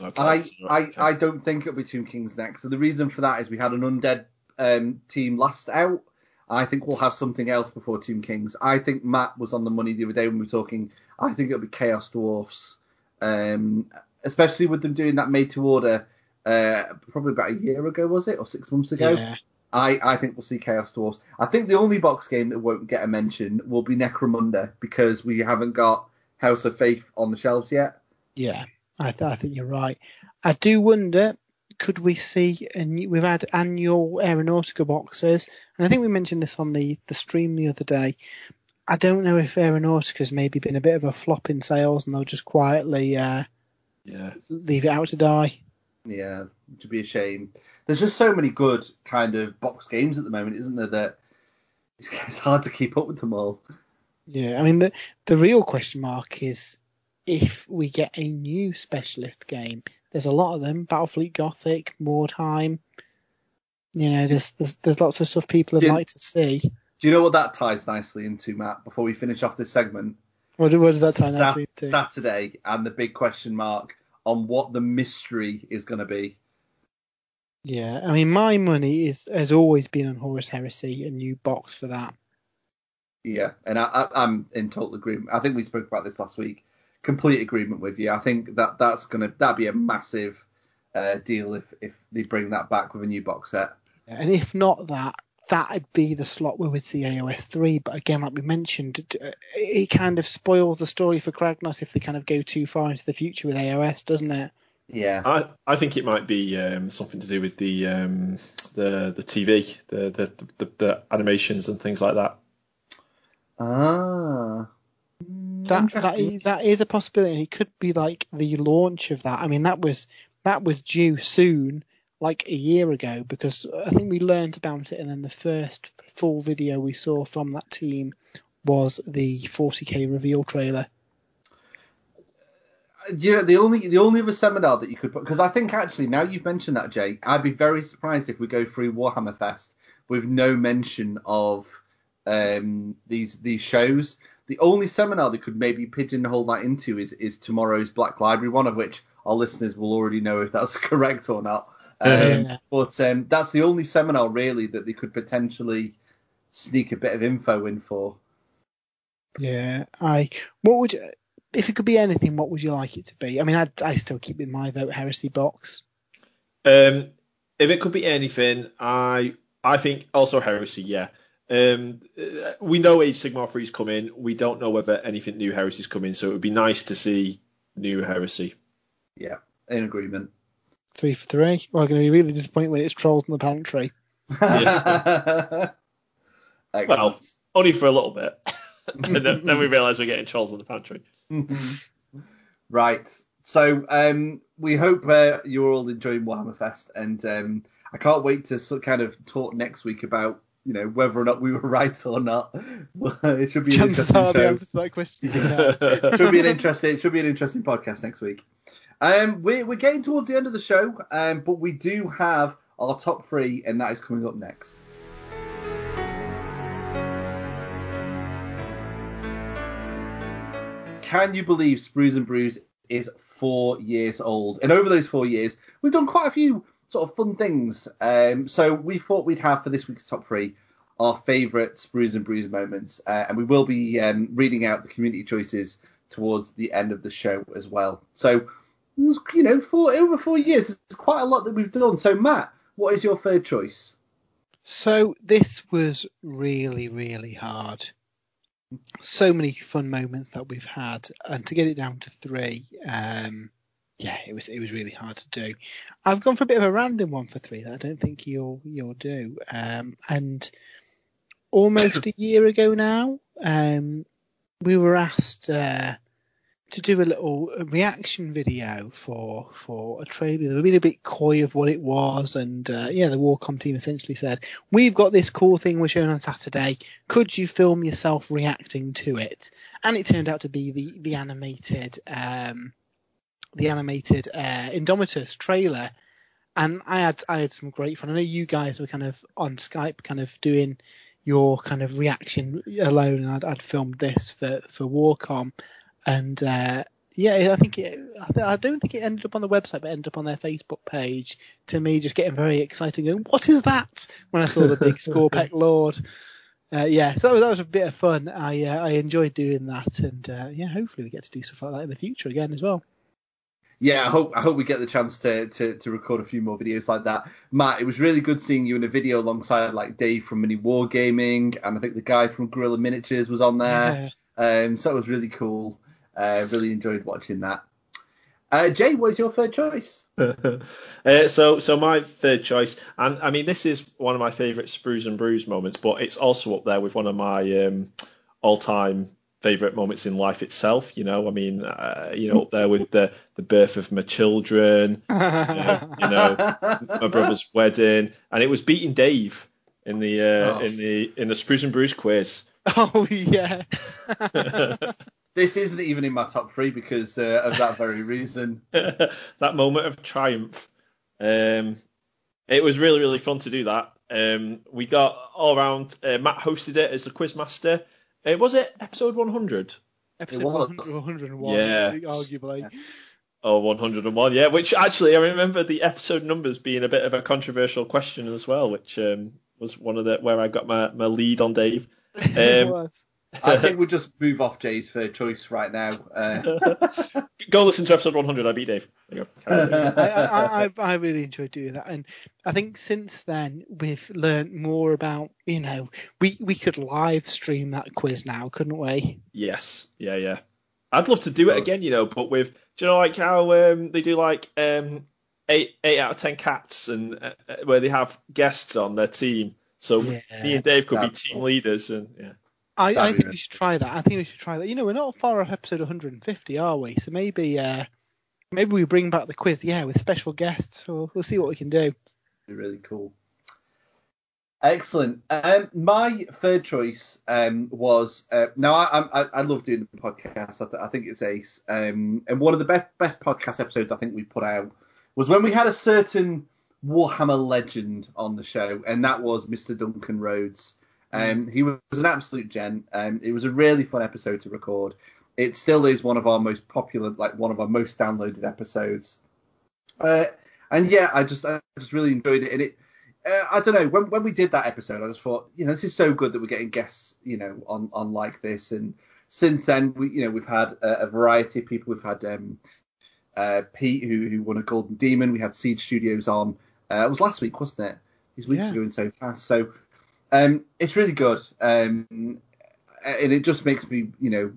okay,
I, I. I don't think it'll be Tomb Kings next. So the reason for that is we had an undead um, team last out. I think we'll have something else before Tomb Kings. I think Matt was on the money the other day when we were talking. I think it'll be Chaos Dwarfs, um, especially with them doing that made to order uh, probably about a year ago, was it, or six months ago?
Yeah.
I, I think we'll see Chaos Dwarfs. I think the only box game that won't get a mention will be Necromunda because we haven't got House of Faith on the shelves yet.
Yeah, I, th- I think you're right. I do wonder, could we see And we've had annual Aeronautica boxes, and I think we mentioned this on the, the stream the other day. I don't know if Aeronautica's maybe been a bit of a flop in sales and they'll just quietly uh,
yeah.
leave it out to die.
Yeah, to be a shame. There's just so many good kind of box games at the moment, isn't there? That it's, it's hard to keep up with them all.
Yeah, I mean the the real question mark is if we get a new specialist game. There's a lot of them: Battlefleet Gothic, Mordheim. You know, there's there's, there's lots of stuff people would
Yeah.
like to see.
Do you know what that ties nicely into, Matt? Before we finish off this segment,
What, do- what does that time
Sat-
out to?
Saturday and the big question mark on what the mystery is going to be.
Yeah, I mean, my money is has always been on Horus Heresy, a new box for that.
Yeah, and I, I, I'm in total agreement. I think we spoke about this last week. Complete agreement with you. I think that that's gonna that'd be a massive uh, deal if if they bring that back with a new box set.
And if not that, that'd be the slot where we'd see AOS 3. But again, like we mentioned, it, it kind of spoils the story for Kragnos if they kind of go too far into the future with AOS, doesn't it?
Yeah,
I, I think it might be um, something to do with the um, the the TV, the, the the the animations and things like that.
ah,
That that that is a possibility. and It could be like the launch of that. I mean, that was that was due soon, like a year ago, because I think we learned about it, and then the first full video we saw from that team was the 40k reveal trailer.
you know the only the only other seminar that you could put because I think actually now you've mentioned that Jay, I'd be very surprised if we go through Warhammer Fest with no mention of um, these these shows. The only seminar that could maybe pigeonhole that into is is tomorrow's Black Library one, of which our listeners will already know if that's [laughs] correct or not. Um, But um, that's the only seminar really that they could potentially sneak a bit of info in for.
Yeah, I. What would you- if it could be anything? What would you like it to be? I mean, I I still keep in my vote Heresy box.
Um, if it could be anything, I I think also heresy. Yeah. Um, uh, we know Age Sigmar 3 is coming. We don't know whether anything new heresy is coming, so it would be nice to see new heresy.
Yeah, in agreement.
Three for three. We're going to be really disappointed when it's trolls in the pantry. [laughs]
Excellent.
Well, only for a little bit. [laughs] and then, then we [laughs] realise we're getting trolls in the pantry.
right. So um, we hope uh, you're all enjoying Warhammer Fest, and um, I can't wait to sort of kind of talk next week about you know whether or not we were [laughs] right or not. [laughs] it should be an
Chances
interesting
are the
show.
answer to that question. [laughs] no.
should be an interesting should be an interesting podcast next week. Um, we're we're getting towards the end of the show, um, but we do have our top three, and that is coming up next. Can you believe Sprues and Brews is four years old? And over those four years, we've done quite a few sort of fun things. Um, so we thought we'd have for this week's top three our favourite Sprues and Brews moments, uh, and we will be um, reading out the community choices towards the end of the show as well. So, you know, for over four years, it's quite a lot that we've done. So, Matt, what is your third choice?
So this was really, really hard. So many fun moments that we've had, and to get it down to three, um, yeah, it was it was really hard to do. I've gone for a bit of a random one for three that I don't think you'll you'll do. Um, and almost [coughs] a year ago now, um, we were asked uh, to do a little reaction video for for a trailer. They were being a bit coy of what it was, and uh, yeah, the Warcom team essentially said, "We've got this cool thing we're showing on Saturday. Could you film yourself reacting to it?" And it turned out to be the the animated um, the animated uh, Indomitus trailer. And I had I had some great fun. I know you guys were kind of on Skype, kind of doing your kind of reaction alone. I'd, I'd filmed this for for Warcom, and uh, yeah, I think it, I I don't think it ended up on the website, but ended up on their Facebook page. To me, just getting very exciting, going, "What is that?" When I saw the big Skorpekh [laughs] Lord. Uh, yeah, so that was, that was a bit of fun. I uh, I enjoyed doing that, and uh, yeah, hopefully we get to do stuff like that in the future again as well.
Yeah, I hope I hope we get the chance to, to, to record a few more videos like that. Matt, it was really good seeing you in a video alongside like Dave from Mini Wargaming, and I think the guy from Guerrilla Miniatures was on there. Um, so it was really cool. Uh, really enjoyed watching that. Uh, Jay, what is your third choice? [laughs]
uh, so, so my third choice, and I mean, this is one of my favourite Sprues and Brews moments, but it's also up there with one of my um, all-time favourite moments in life itself. You know, I mean, uh, you know, up there with the the birth of my children, [laughs] uh, you know, my brother's wedding, and it was beating Dave in the uh,
Oh.
in the in the Sprues and Brews quiz. [laughs]
Oh yes. [laughs]
This isn't even in my top three because uh, of that very reason.
that moment of triumph. Um, it was really, really fun to do that. Um, we got all around. Uh, Matt hosted it as the quiz master. Uh, was it episode 100
Episode
was.
100, 101,
Yeah.
arguably.
Oh, 101? Yeah, which actually I remember the episode numbers being a bit of a controversial question as well, which um, was one of the where I got my, my lead on Dave. [laughs]
It
Um,
was. [laughs]
I think we'll just move off Jay's third choice right now. Uh, [laughs]
Go listen to episode 100. I beat Dave. There you go. [laughs]
I, I, I, I really enjoyed doing that, and I think since then we've learnt more about. You know, we we could live stream that quiz now, couldn't we?
Yes, yeah, yeah. I'd love to do it again, you know, but with do you know like how um, they do like um, eight eight out of ten cats and uh, uh, where they have guests on their team, so
Yeah.
me and Dave could be team
cool.
leaders and yeah.
I, I think we should try that. I think we should try that. You know, we're not far off episode 150, are we? So maybe uh, maybe we bring back the quiz, yeah, with special guests. We'll, we'll see what we can do.
be really cool. Excellent. Um, my third choice um, was uh, now I, I I love doing the podcast. I, th- I think it's ace. Um, and one of the best best podcast episodes I think we put out was when we had a certain Warhammer legend on the show, and that was Mr. Duncan Rhodes. Um, he was an absolute gent. Um, it was a really fun episode to record. It still is one of our most popular, like one of our most downloaded episodes. Uh, and yeah, I just I just really enjoyed it. And it, uh, I don't know, when when we did that episode, I just thought, you know, this is so good that we're getting guests, you know, on on like this. And since then, we you know we've had a, a variety of people. We've had um, uh, Pete who who won a Golden Demon. We had Seed Studios on. Uh, it was last week, wasn't it? These weeks
Yeah.
are going so fast. So um, it's really good. Um, and it just makes me, you know,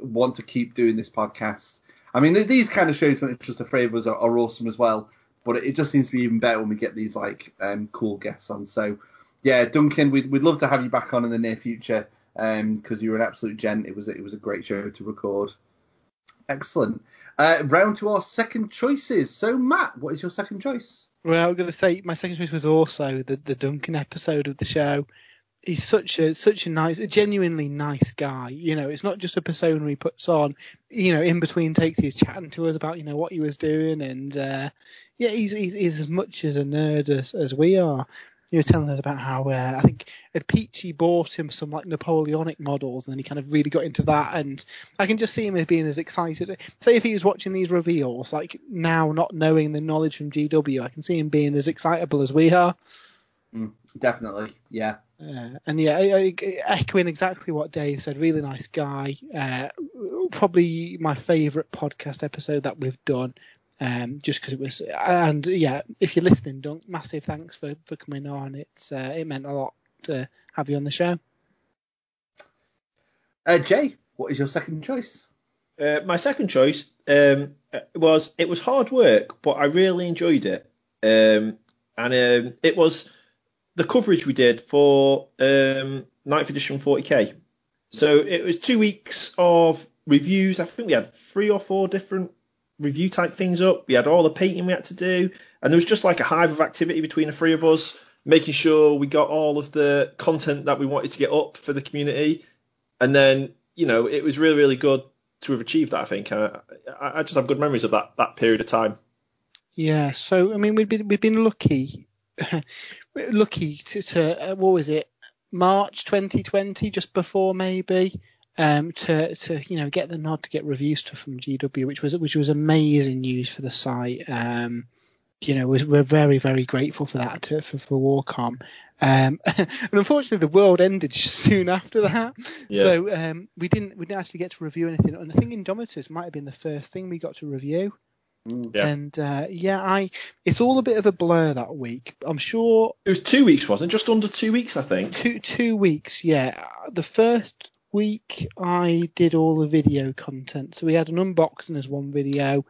want to keep doing this podcast. I mean, these kind of shows when it's just the three of us are, are awesome as well. But it just seems to be even better when we get these like um, cool guests on. So yeah, Duncan, we'd, we'd love to have you back on in the near future because um, you were an absolute gent. It was it was a great show to record. Excellent. Uh, round to our second choices. So Matt, what is your second choice?
Well, I'm going to say my second choice was also the the Duncan episode of the show. He's such a such a nice, a genuinely nice guy. You know, it's not just a persona he puts on. You know, in between takes he's chatting to us about you know what he was doing, and uh, yeah, he's, he's he's as much as a nerd as as we are he was telling us about how uh, I think Peachy bought him some like Napoleonic models, and then he kind of really got into that. And I can just see him as being as excited. Say if he was watching these reveals, like now not knowing the knowledge from GW, I can see him being as excitable as we are.
Mm, definitely, yeah.
Uh, and yeah, I, I, echoing exactly what Dave said, really nice guy. Uh, probably my favourite podcast episode that we've done um, just because it was. And yeah, if you're listening, Dunk, massive thanks for, for coming on. It's uh, it meant a lot to have you on the show.
Uh, Jay, what is your second choice?
Uh, my second choice um, was it was hard work, but I really enjoyed it, um, and um, it was the coverage we did for um, 9th edition 40k. So it was two weeks of reviews. I think we had three or four different review type things up. We had all the painting we had to do, and there was just like a hive of activity between the three of us, making sure we got all of the content that we wanted to get up for the community. And then, you know, it was really, really good to have achieved that. I think I, I just have good memories of that that period of time.
Yeah. So I mean, we've been we've been lucky, [laughs] lucky to, to uh, what was it, March 2020, just before maybe um, to to you know get the nod to get review stuff from GW, which was which was amazing news for the site. Um, you know, we're very very grateful for that to, for for Warcom. Um, [laughs] and unfortunately, the world ended [laughs] soon after that, yeah. so um, we didn't we didn't actually get to review anything. And I think Indomitus might have been the first thing we got to review.
Mm. Yeah.
And uh, yeah, I it's all a bit of a blur that week. I'm sure
it was two weeks, wasn't it? Just under two weeks, I think.
Two two weeks, yeah. The first week I did all the video content. So we had an unboxing as one video.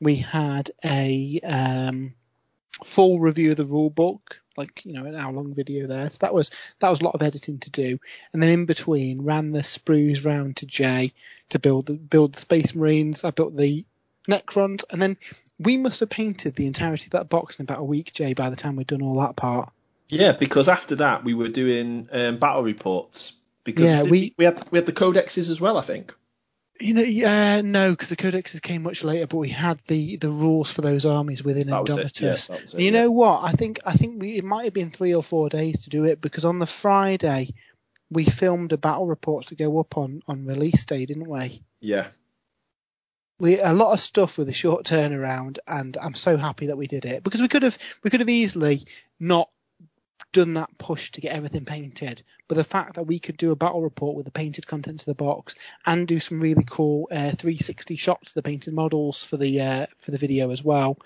We had a um, full review of the rule book, like you know an hour long video there. So that was that was a lot of editing to do. And then in between ran the sprues round to Jay to build the build the Space Marines. I built the Necrons, and then we must have painted the entirety of that box in about a week, Jay. By the time we'd done all that part.
Yeah, because after that we were doing um, battle reports because yeah, we we had we had the codexes as well, I think.
You know, yeah, no, because the codexes came much later, but we had the the rules for those armies within that Indomitus. It, you yeah. know what? I think I think we, it might have been three or four days to do it because on the Friday we filmed a battle report to go up on on release day, didn't we?
Yeah.
We a lot of stuff with a short turnaround, and I'm so happy that we did it because we could have we could have easily not done that push to get everything painted. But the fact that we could do a battle report with the painted contents of the box and do some really cool uh, 360 shots of the painted models for the uh, for the video as well.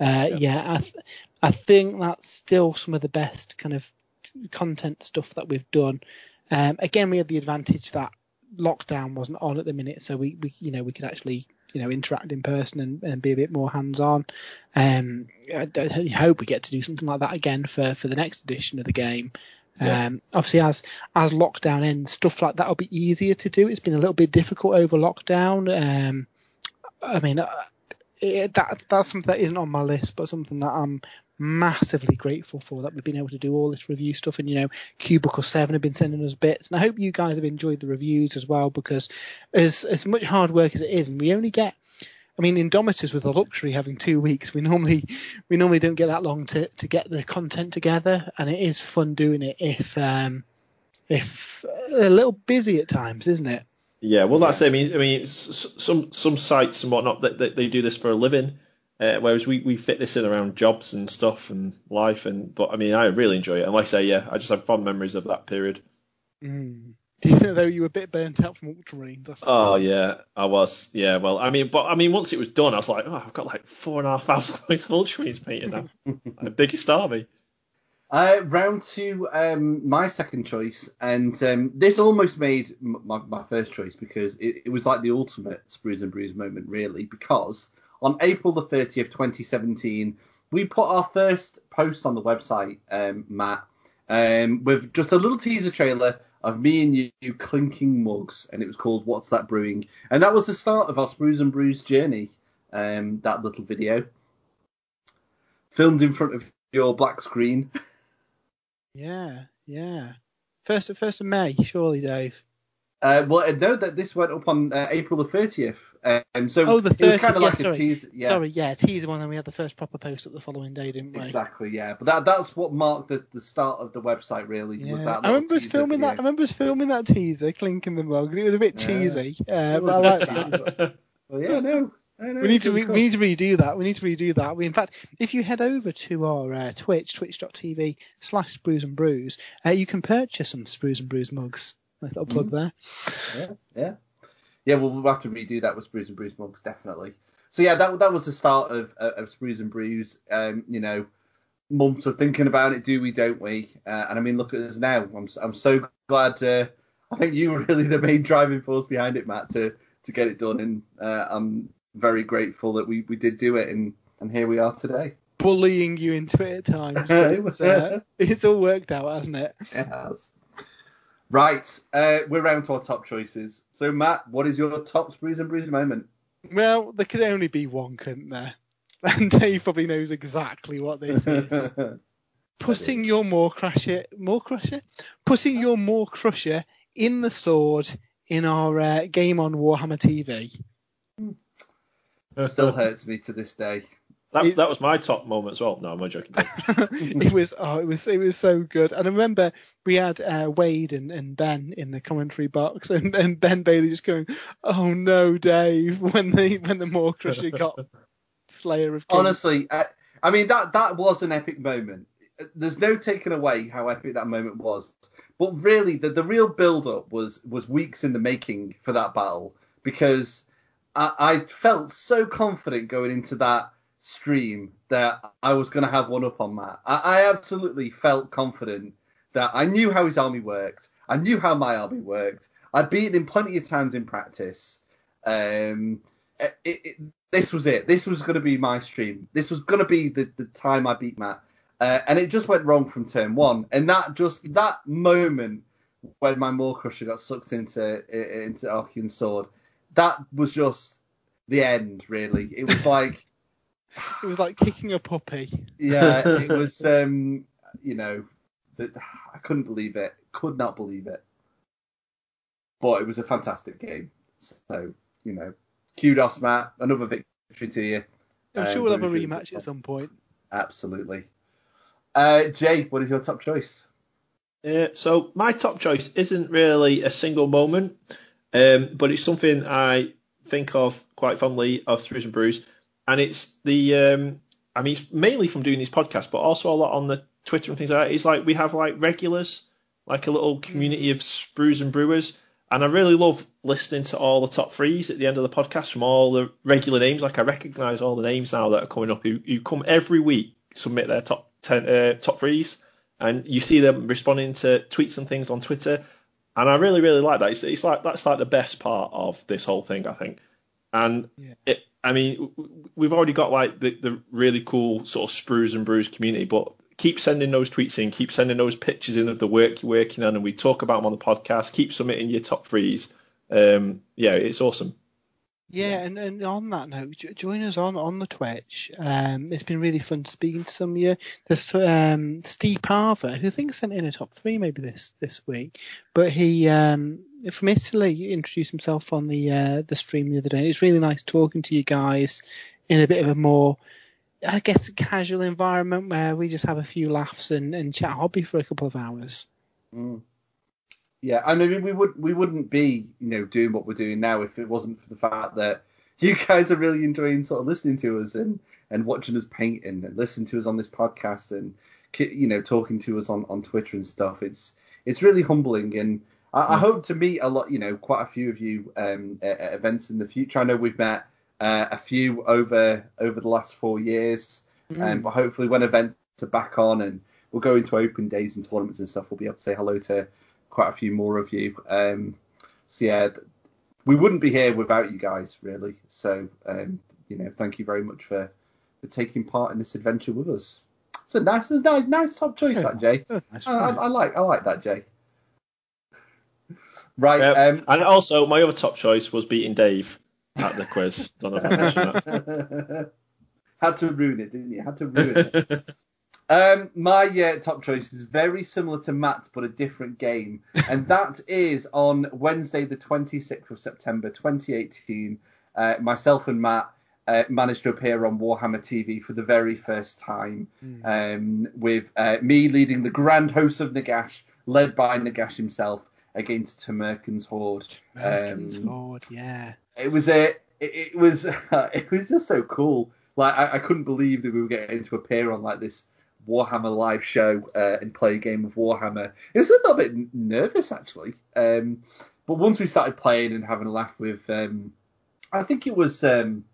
Uh, yeah, yeah I, th- I think that's still some of the best kind of content stuff that we've done. Um, again, we had the advantage that lockdown wasn't on at the minute, so we, we you know we could actually you know interact in person and, and be a bit more hands on. Um, I, I, hope we get to do something like that again for for the next edition of the game. Yeah. Um, obviously, as as lockdown ends, stuff like that will be easier to do. It's been a little bit difficult over lockdown. Um, I mean, uh, it, that that's something that isn't on my list, but something that I'm massively grateful for that we've been able to do all this review stuff. And, you know, Cubicle 7 have been sending us bits. And I hope you guys have enjoyed the reviews as well because as, as much hard work as it is, and we only get I mean, Indomitus was the luxury having two weeks. We normally we normally don't get that long to, to get the content together, and it is fun doing it if um, if a little busy at times, isn't it?
Yeah, well, that's it. I mean, I mean, some some sites and whatnot that they, they do this for a living. Uh, whereas we, we fit this in around jobs and stuff and life and but I mean I really enjoy it and like I say yeah I just have fond memories of that period.
Mm. [laughs] Though you were a bit burnt out from Ultramarines.
Oh yeah, I was. Yeah, well, I mean, but I mean, once it was done, I was like, oh, I've got like four and a half thousand [laughs] points of Ultramarines painted now, [laughs] the biggest army.
Uh, round two, um, my second choice, and um, this almost made my, my first choice because it, it was like the ultimate Sprues and Brews moment, really, because on April the 30th, 2017, we put our first post on the website, um, Matt, um, with just a little teaser trailer of me and you clinking mugs, and it was called "What's That Brewing?" And that was the start of our Sprues and Brews journey. Um, that little video, filmed in front of your black screen. [laughs]
Yeah, yeah. First, first of May, surely, Dave.
Uh, well, I know that this went up on uh, April the 30th. Um, so
Oh, the
it was
30th,
kind of
yeah,
like
sorry.
a teaser. Yeah,
Sorry, yeah, teaser one, and we had the first proper post up the following day, didn't we?
exactly. Yeah, but that that's what marked the, the start of the website. Really was that.
I remember us filming that. I remember us filming that teaser, clinking the mugs. It was a bit
Yeah.
cheesy, uh, but I like that. [laughs]
but- Well, yeah, no. Know,
We need to re-
cool.
we need to redo that. We need to redo that. We, in fact, if you head over to our uh, Twitch, twitch.tv slash Sprues and Brews, uh, you can purchase some Sprues and Brews mugs. Nice little plug there.
Yeah, yeah, yeah. Well, we'll have to redo that with Sprues and Brews mugs, definitely. So yeah, that that was the start of of Sprues and Brews. Um, you know, months of thinking about it, do we, don't we? Uh, and I mean, look at us now. I'm I'm so glad. Uh, I think you were [laughs] really the main driving force behind it, Matt, to to get it done, and uh, I'm very grateful that we we did do it, and and here we are today.
Bullying you into it at times.
It was- [laughs]
it's, uh, it's all worked out, hasn't it?
It has. Right, uh, we're round to our top choices. So Matt, what is your top Sprues and Brews moment?
Well, there could only be one, couldn't there? [laughs] And Dave probably knows exactly what this is. [laughs] putting your Maw-krusha, more crusher, putting your Maw-krusha in the sword in our uh, game on Warhammer TV.
Still hurts me to this day.
That, that was my top moment as well. No, I'm not joking. [laughs] [laughs]
it was oh, it was it was so good. And I remember we had uh, Wade and, and Ben in the commentary box, and, and Ben Bailey just going, "Oh no, Dave!" [laughs] when the when the Maw-krusha got Slayer of Kings.
Honestly, uh, I mean that that was an epic moment. There's no taking away how epic that moment was. But really, the, the real build up was was weeks in the making for that battle because I, I felt so confident going into that stream that I was going to have one up on Matt. I, I absolutely felt confident that I knew how his army worked. I knew how my army worked. I'd beaten him plenty of times in practice. Um, it, it, this was it. This was going to be my stream. This was going to be the, the time I beat Matt. Uh, and it just went wrong from turn one. And that just that moment when my Maw-krusha got sucked into into Archaon Sword, that was just the end. Really, it was [laughs] like
it was like kicking a puppy.
yeah, [laughs] it was um you know that I couldn't believe it. Could not believe it. But it was a fantastic game. So you know, kudos, Matt. Another victory to you.
I'm
Uh,
sure we'll have a
really, really
rematch at some point.
Absolutely. Uh, Jay, what is your top choice?
Uh, so my top choice isn't really a single moment, um, but it's something I think of quite fondly of Sprues and Brews, and it's the um, I mean it's mainly from doing these podcasts, but also a lot on the Twitter and things like that. It's like we have like regulars, like a little community of Sprues and Brewers, and I really love listening to all the top threes at the end of the podcast from all the regular names. Like I recognise all the names now that are coming up who, who come every week submit their top ten uh, top threes and you see them responding to tweets and things on Twitter, and I really really like that. It's, it's like that's like the best part of this whole thing, I think. And
Yeah.
it, I mean, we've already got like the, the really cool sort of sprues and brews community, but keep sending those tweets in, keep sending those pictures in of the work you're working on, and we talk about them on the podcast. Keep submitting your top threes. Um, yeah, it's awesome.
Yeah, and, and on that note, join us on on the Twitch. Um, it's been really fun speaking to some of you. There's um, Steve Parver, who I think sent in a top three maybe this this week, but he um, from Italy introduced himself on the uh, the stream the other day. It's really nice talking to you guys in a bit of a more I guess casual environment where we just have a few laughs and, and chat hobby for a couple of hours.
Mm. Yeah, I mean, we would we wouldn't be you know doing what we're doing now if it wasn't for the fact that [laughs] you guys are really enjoying sort of listening to us and and watching us paint and listening to us on this podcast and you know talking to us on on Twitter and stuff. It's it's really humbling and. I, I hope to meet a lot, you know, quite a few of you um, at, at events in the future. I know we've met uh, a few over over the last four years, um, but hopefully when events are back on and we'll go into open days and tournaments and stuff, we'll be able to say hello to quite a few more of you. Um, so yeah, we wouldn't be here without you guys, really. So um, you know, thank you very much for for taking part in this adventure with us. It's a nice, a nice, nice top choice,
Yeah.
that Jay. [laughs] I, I. I like, I like that, Jay. [laughs] Right.
Yep.
Um,
and also, my other top choice was beating Dave at the quiz. Don't know if I mentioned that. [laughs]
Had to ruin it, didn't you? Had to ruin it. Um, my uh, top choice is very similar to Matt's, but a different game, [laughs] and that is on Wednesday, the 26th of September, 2018. Uh, myself and Matt uh, managed to appear on Warhammer TV for the very first time, um, with uh, me leading the grand host of Nagash, led by Nagash himself, against Tamurkhan's horde.
Americans
Um,
Lord, yeah.
it was a it, it was [laughs] it was just so cool. Like I, I couldn't believe that we were getting to appear on like this Warhammer live show uh, and play a game of Warhammer. It was a little bit nervous actually, um, but once we started playing and having a laugh with, um, I think it was um,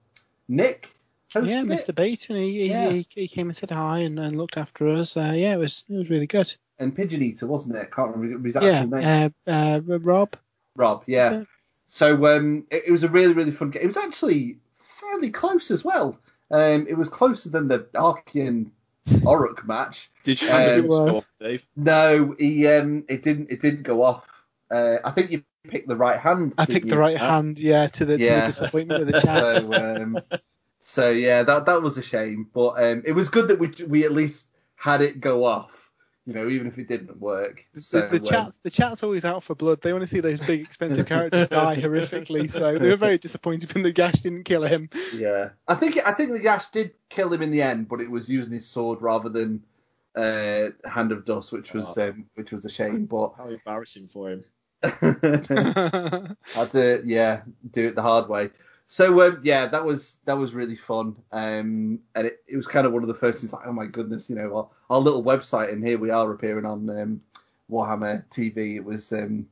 Nick.
Yeah,
it?
Mr. Bayton, he, he,
Yeah.
he, he came and said hi and, and looked after us. Uh, yeah, it was it was really good.
and Pigeon Eater, wasn't it? Can't remember his actual
Yeah,
name.
uh, uh, Rob.
Rob, yeah. So um, it, it was a really, really fun game. It was actually fairly close as well. Um, it was closer than the Archaon Orruk match.
Did you
Um,
it
it score. Dave?
No, he um, it didn't, it didn't go off. Uh, I think you picked the right hand.
I
didn't
picked the
you?
right hand, yeah, to the, to the disappointment of the [laughs] chat.
So, um, so yeah, that that was a shame, but um, it was good that we we at least had it go off. You know, even if it didn't work. So,
the, the
um,
chat, the chat's always out for blood. They want to see those big expensive characters [laughs] die horrifically. So they were very disappointed when Nagash didn't kill him.
Yeah, I think I think Nagash did kill him in the end, but it was using his sword rather than uh, Hand of Dust, which was
Oh.
um, which was a shame. But
How embarrassing for him. [laughs] [laughs]
had to yeah do it the hard way. So um, yeah, that was that was really fun, um, and it, it was kind of one of the first things like oh my goodness, you know our, our little website, and here we are appearing on um, Warhammer TV. It was um,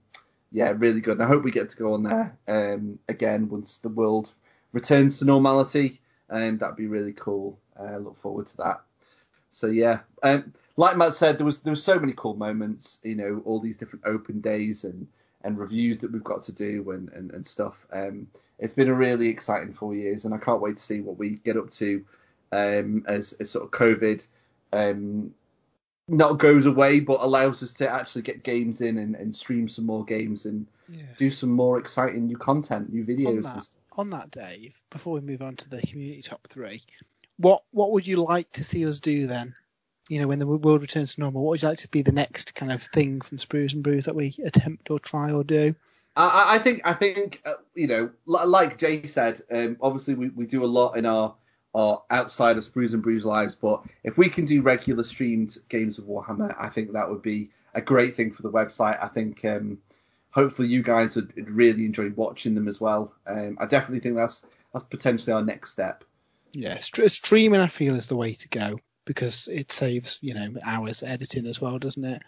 yeah really good. And I hope we get to go on there um, again once the world returns to normality, and that'd be really cool. I look forward to that. So yeah, um, like Matt said, there was there was so many cool moments. You know, all these different open days and and reviews that we've got to do and and, and stuff. Um, it's been a really exciting four years, and I can't wait to see what we get up to um, as, as sort of COVID um, not goes away, but allows us to actually get games in and, and stream some more games and
Yeah.
do some more exciting new content, new videos. and
that, on that, Dave, before we move on to the community top three, what what would you like to see us do then? You know, when the world returns to normal, what would you like to be the next kind of thing from Sprues and Brews that we attempt or try or do?
I- I, think I think uh, you know, li- like Jay said, um, obviously we, we do a lot in our our outside of Sprues and Brews lives, but if we can do regular streamed games of Warhammer, I think that would be a great thing for the website. I think um, hopefully you guys would, would really enjoy watching them as well. Um, I definitely think that's that's potentially our next step.
Yeah, st- streaming I feel is the way to go because it saves you know hours editing as well, doesn't it?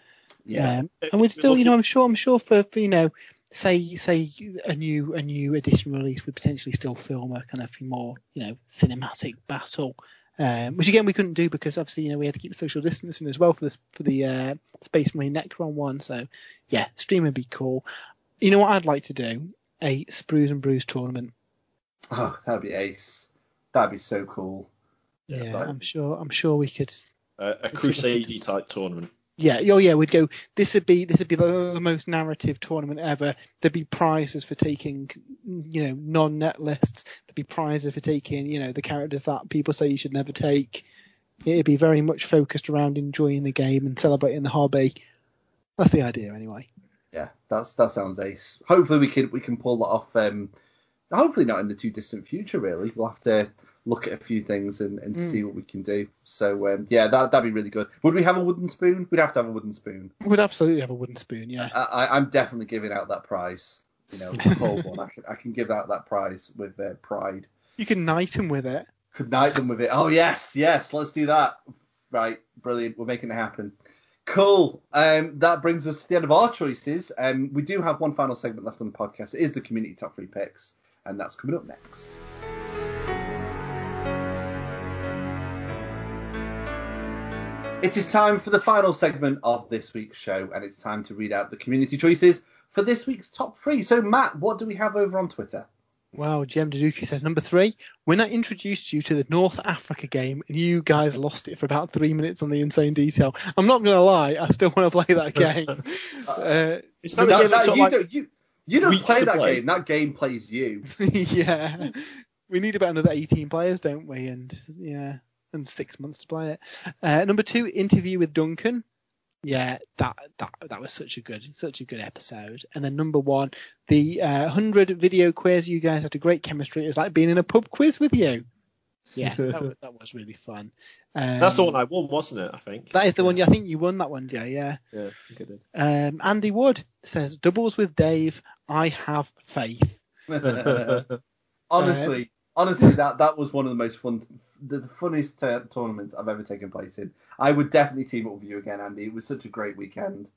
Yeah,
Um, and we'd still, you know, I'm sure, I'm sure for, for you know, say say a new a new edition release would potentially still film a kind of more you know cinematic battle, um, which again we couldn't do because obviously you know we had to keep the social distancing as well for this for the uh, Space Marine Necron one. So yeah, stream would be cool. You know what I'd like to do? A Sprues and Brews tournament.
oh, that'd be ace. That'd be so cool.
Yeah,
Yeah,
that-
I'm sure I'm sure we could
Uh, a Crusade type tournament.
Yeah, oh yeah, we'd go. This would be this would be the, the most narrative tournament ever. There'd be prizes for taking, you know, non-net lists. There'd be prizes for taking, you know, the characters that people say you should never take. It'd be very much focused around enjoying the game and celebrating the hobby. That's the idea, anyway.
Yeah, that's that sounds ace. Hopefully we can we can pull that off. Um, hopefully not in the too distant future. Really, we'll have to look at a few things and, and
Mm.
see what we can do. So um, yeah, that that'd be really good. Would we have a wooden spoon? We'd have to have a wooden spoon.
We'd absolutely have a wooden spoon, yeah.
I, I, I'm definitely giving out that prize. You know, the whole one. I can I can give out that prize with uh, pride.
You can knight him with it.
Could [laughs] knight them with it. Oh yes, yes, let's do that. Right, brilliant. We're making it happen. Cool. Um, that brings us to the end of our choices. Um, we do have one final segment left on the podcast. It is the community top three picks, and that's coming up next. It is time for the final segment of this week's show, and it's time to read out the community choices for this week's top three. So, Matt, what do we have over on Twitter?
Wow, Jem Daduki says number three. When I introduced you to the North Africa game and you guys lost it for about three minutes on the insane detail, I'm not gonna lie, I still want to play that [laughs] game. uh,
It's not a game
that-
that
you,
like
don't, you, you don't play that
play.
game. That game plays you. [laughs]
yeah, we need about another 18 players, don't we? And yeah, and six months to play it. Uh, number two, interview with Duncan. Yeah, that that that was such a good such a good episode. And then number one, the uh, hundred video quiz. You guys had a great chemistry. It was like being in a pub quiz with you. Yeah, that was, that was really fun. Um,
that's the one I won, wasn't it? I think.
That is the one. I think you won that one, Jay. Yeah.
Yeah, I think I did.
Um, Andy Wood says doubles with Dave. I have faith. [laughs]
honestly, honestly, that that was one of the most fun, the, the funniest uh, tournaments I've ever taken place in. I would definitely team up with you again, Andy. It was such a great weekend.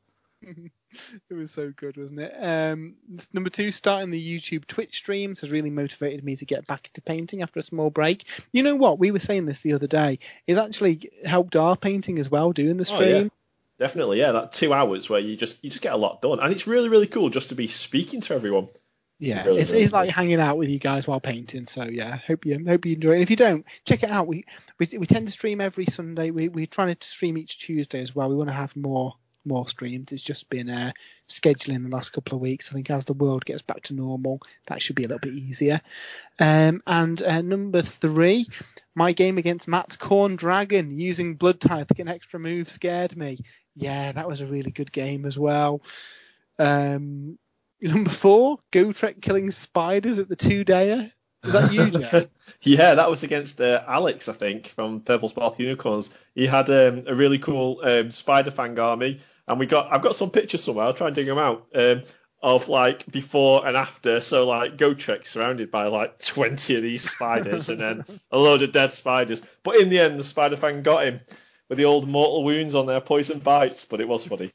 [laughs]
it was so good, wasn't it? Um, number two, starting the YouTube Twitch streams has really motivated me to get back into painting after a small break. You know what? We were saying this the other day. It's actually helped our painting as well, doing the
Oh,
stream.
yeah. Definitely, yeah. That two hours where you just you just get a lot done, and it's really really cool just to be speaking to everyone.
Yeah,
Really,
it's,
really
it's like hanging out with you guys while painting. So yeah, hope you hope you enjoy it. If you don't, check it out. We we, we tend to stream every Sunday. We we're trying to stream each Tuesday as well. We want to have more more streams. It's just been uh, scheduling the last couple of weeks. I think as the world gets back to normal, that should be a little bit easier. Um, and uh, number three, my game against Matt's Corn Dragon using Blood Tithe to get an extra move scared me. Yeah, that was a really good game as well. Um, number four, Gotrek killing spiders at the two dayer. Is that you, [laughs] Jay?
Yeah, that was against uh, Alex, I think, from Purple Spark Unicorns. He had um, a really cool um, Spider Fang army, and we got I've got some pictures somewhere. I'll try and dig them out um, of like before and after. So like Gotrek surrounded by like 20 of these spiders, and then a load of dead spiders. But in the end, the Spider Fang got him with the old mortal wounds on their poison bites. But it was funny.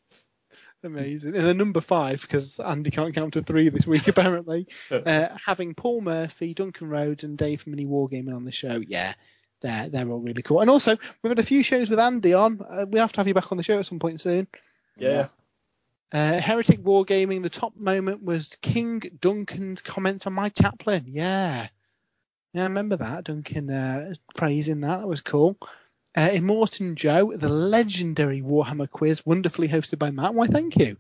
Amazing. And then number five, because Andy can't count to three this week [laughs] apparently, [laughs] uh, having Paul Murphy, Duncan Rhodes, and Dave from Mini Wargaming on the show. Yeah, they're they're all really cool. And also, we've had a few shows with Andy on. Uh, we have to have you back on the show at some point soon.
Yeah.
Uh, Heretic Wargaming, the top moment was King Duncan's comments on my chaplain. Yeah. Yeah, I remember that. Duncan uh, praising that. That was cool. Uh, Immortan Joe, the legendary Warhammer quiz, wonderfully hosted by Matt. Why, thank you.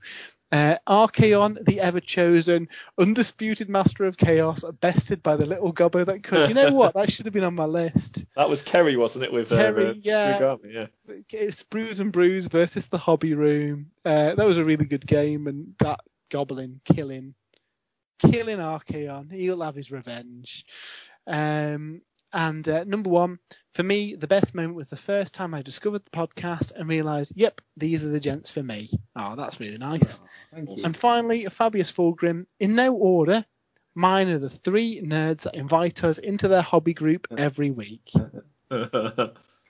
Uh, Archaon, the ever chosen, undisputed master of chaos, bested by the little gobbo that could. You know what? That should have been on my list. [laughs]
That was Kerry, wasn't it? With
Kerry,
uh, uh,
yeah.
Strugami, yeah.
It's Sprues and Brews versus the Hobby Room. Uh, that was a really good game, and that Goblin killing, killing Archaon. He'll have his revenge. Um, and uh, number one, for me, the best moment was the first time I discovered the podcast and realised, yep, these are the gents for me. Oh, that's really nice.
Thank you.
And finally, Fabius Fulgrim, in no order, mine are the three nerds that invite us into their hobby group every week. [laughs] [laughs] I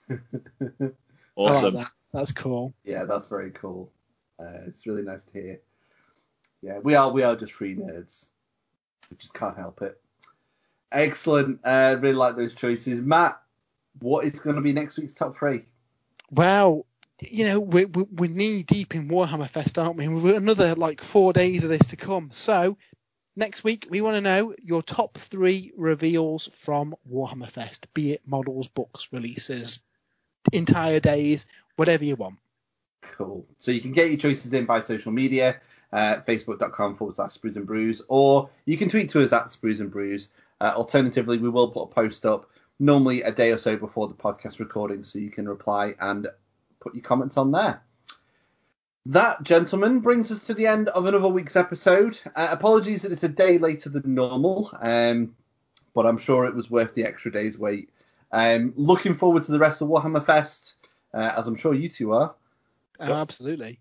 like
awesome.
that. That's cool.
Yeah, that's very cool. Uh, it's really nice to hear. Yeah, we are we are just free nerds. We just can't help it. Excellent. Uh, really like those choices, Matt. What is going to be next week's top three?
Well, you know, we're, we're, we're knee deep in Warhammer Fest, aren't we? And we've got another like four days of this to come. So next week, we want to know your top three reveals from Warhammer Fest, be it models, books, releases, entire days, whatever you want.
Cool. So you can get your choices in by social media, uh, facebook.com forward slash sprues and brews, or you can tweet to us at sprues and brews. Uh, alternatively, we will put a post up normally a day or so before the podcast recording, so you can reply and put your comments on there. That, gentlemen, brings us to the end of another week's episode. Uh, apologies that it's a day later than normal, um, but I'm sure it was worth the extra day's wait. Um, looking forward to the rest of Warhammer Fest, uh, as I'm sure you two are.
Oh, absolutely.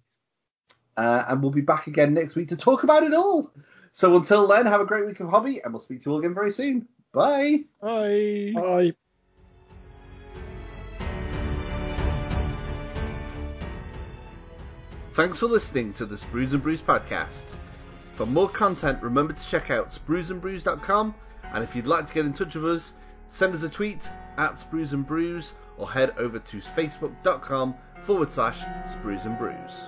Uh, and we'll be back again next week to talk about it all. So until then, have a great week of hobby, and we'll speak to you all again very soon. Bye.
Bye.
Bye.
Thanks for listening to the Sprues and Brews podcast. For more content, remember to check out spruesandbrews.com, and if you'd like to get in touch with us, send us a tweet at Sprues and Brews or head over to facebook.com forward slash Sprues and Brews.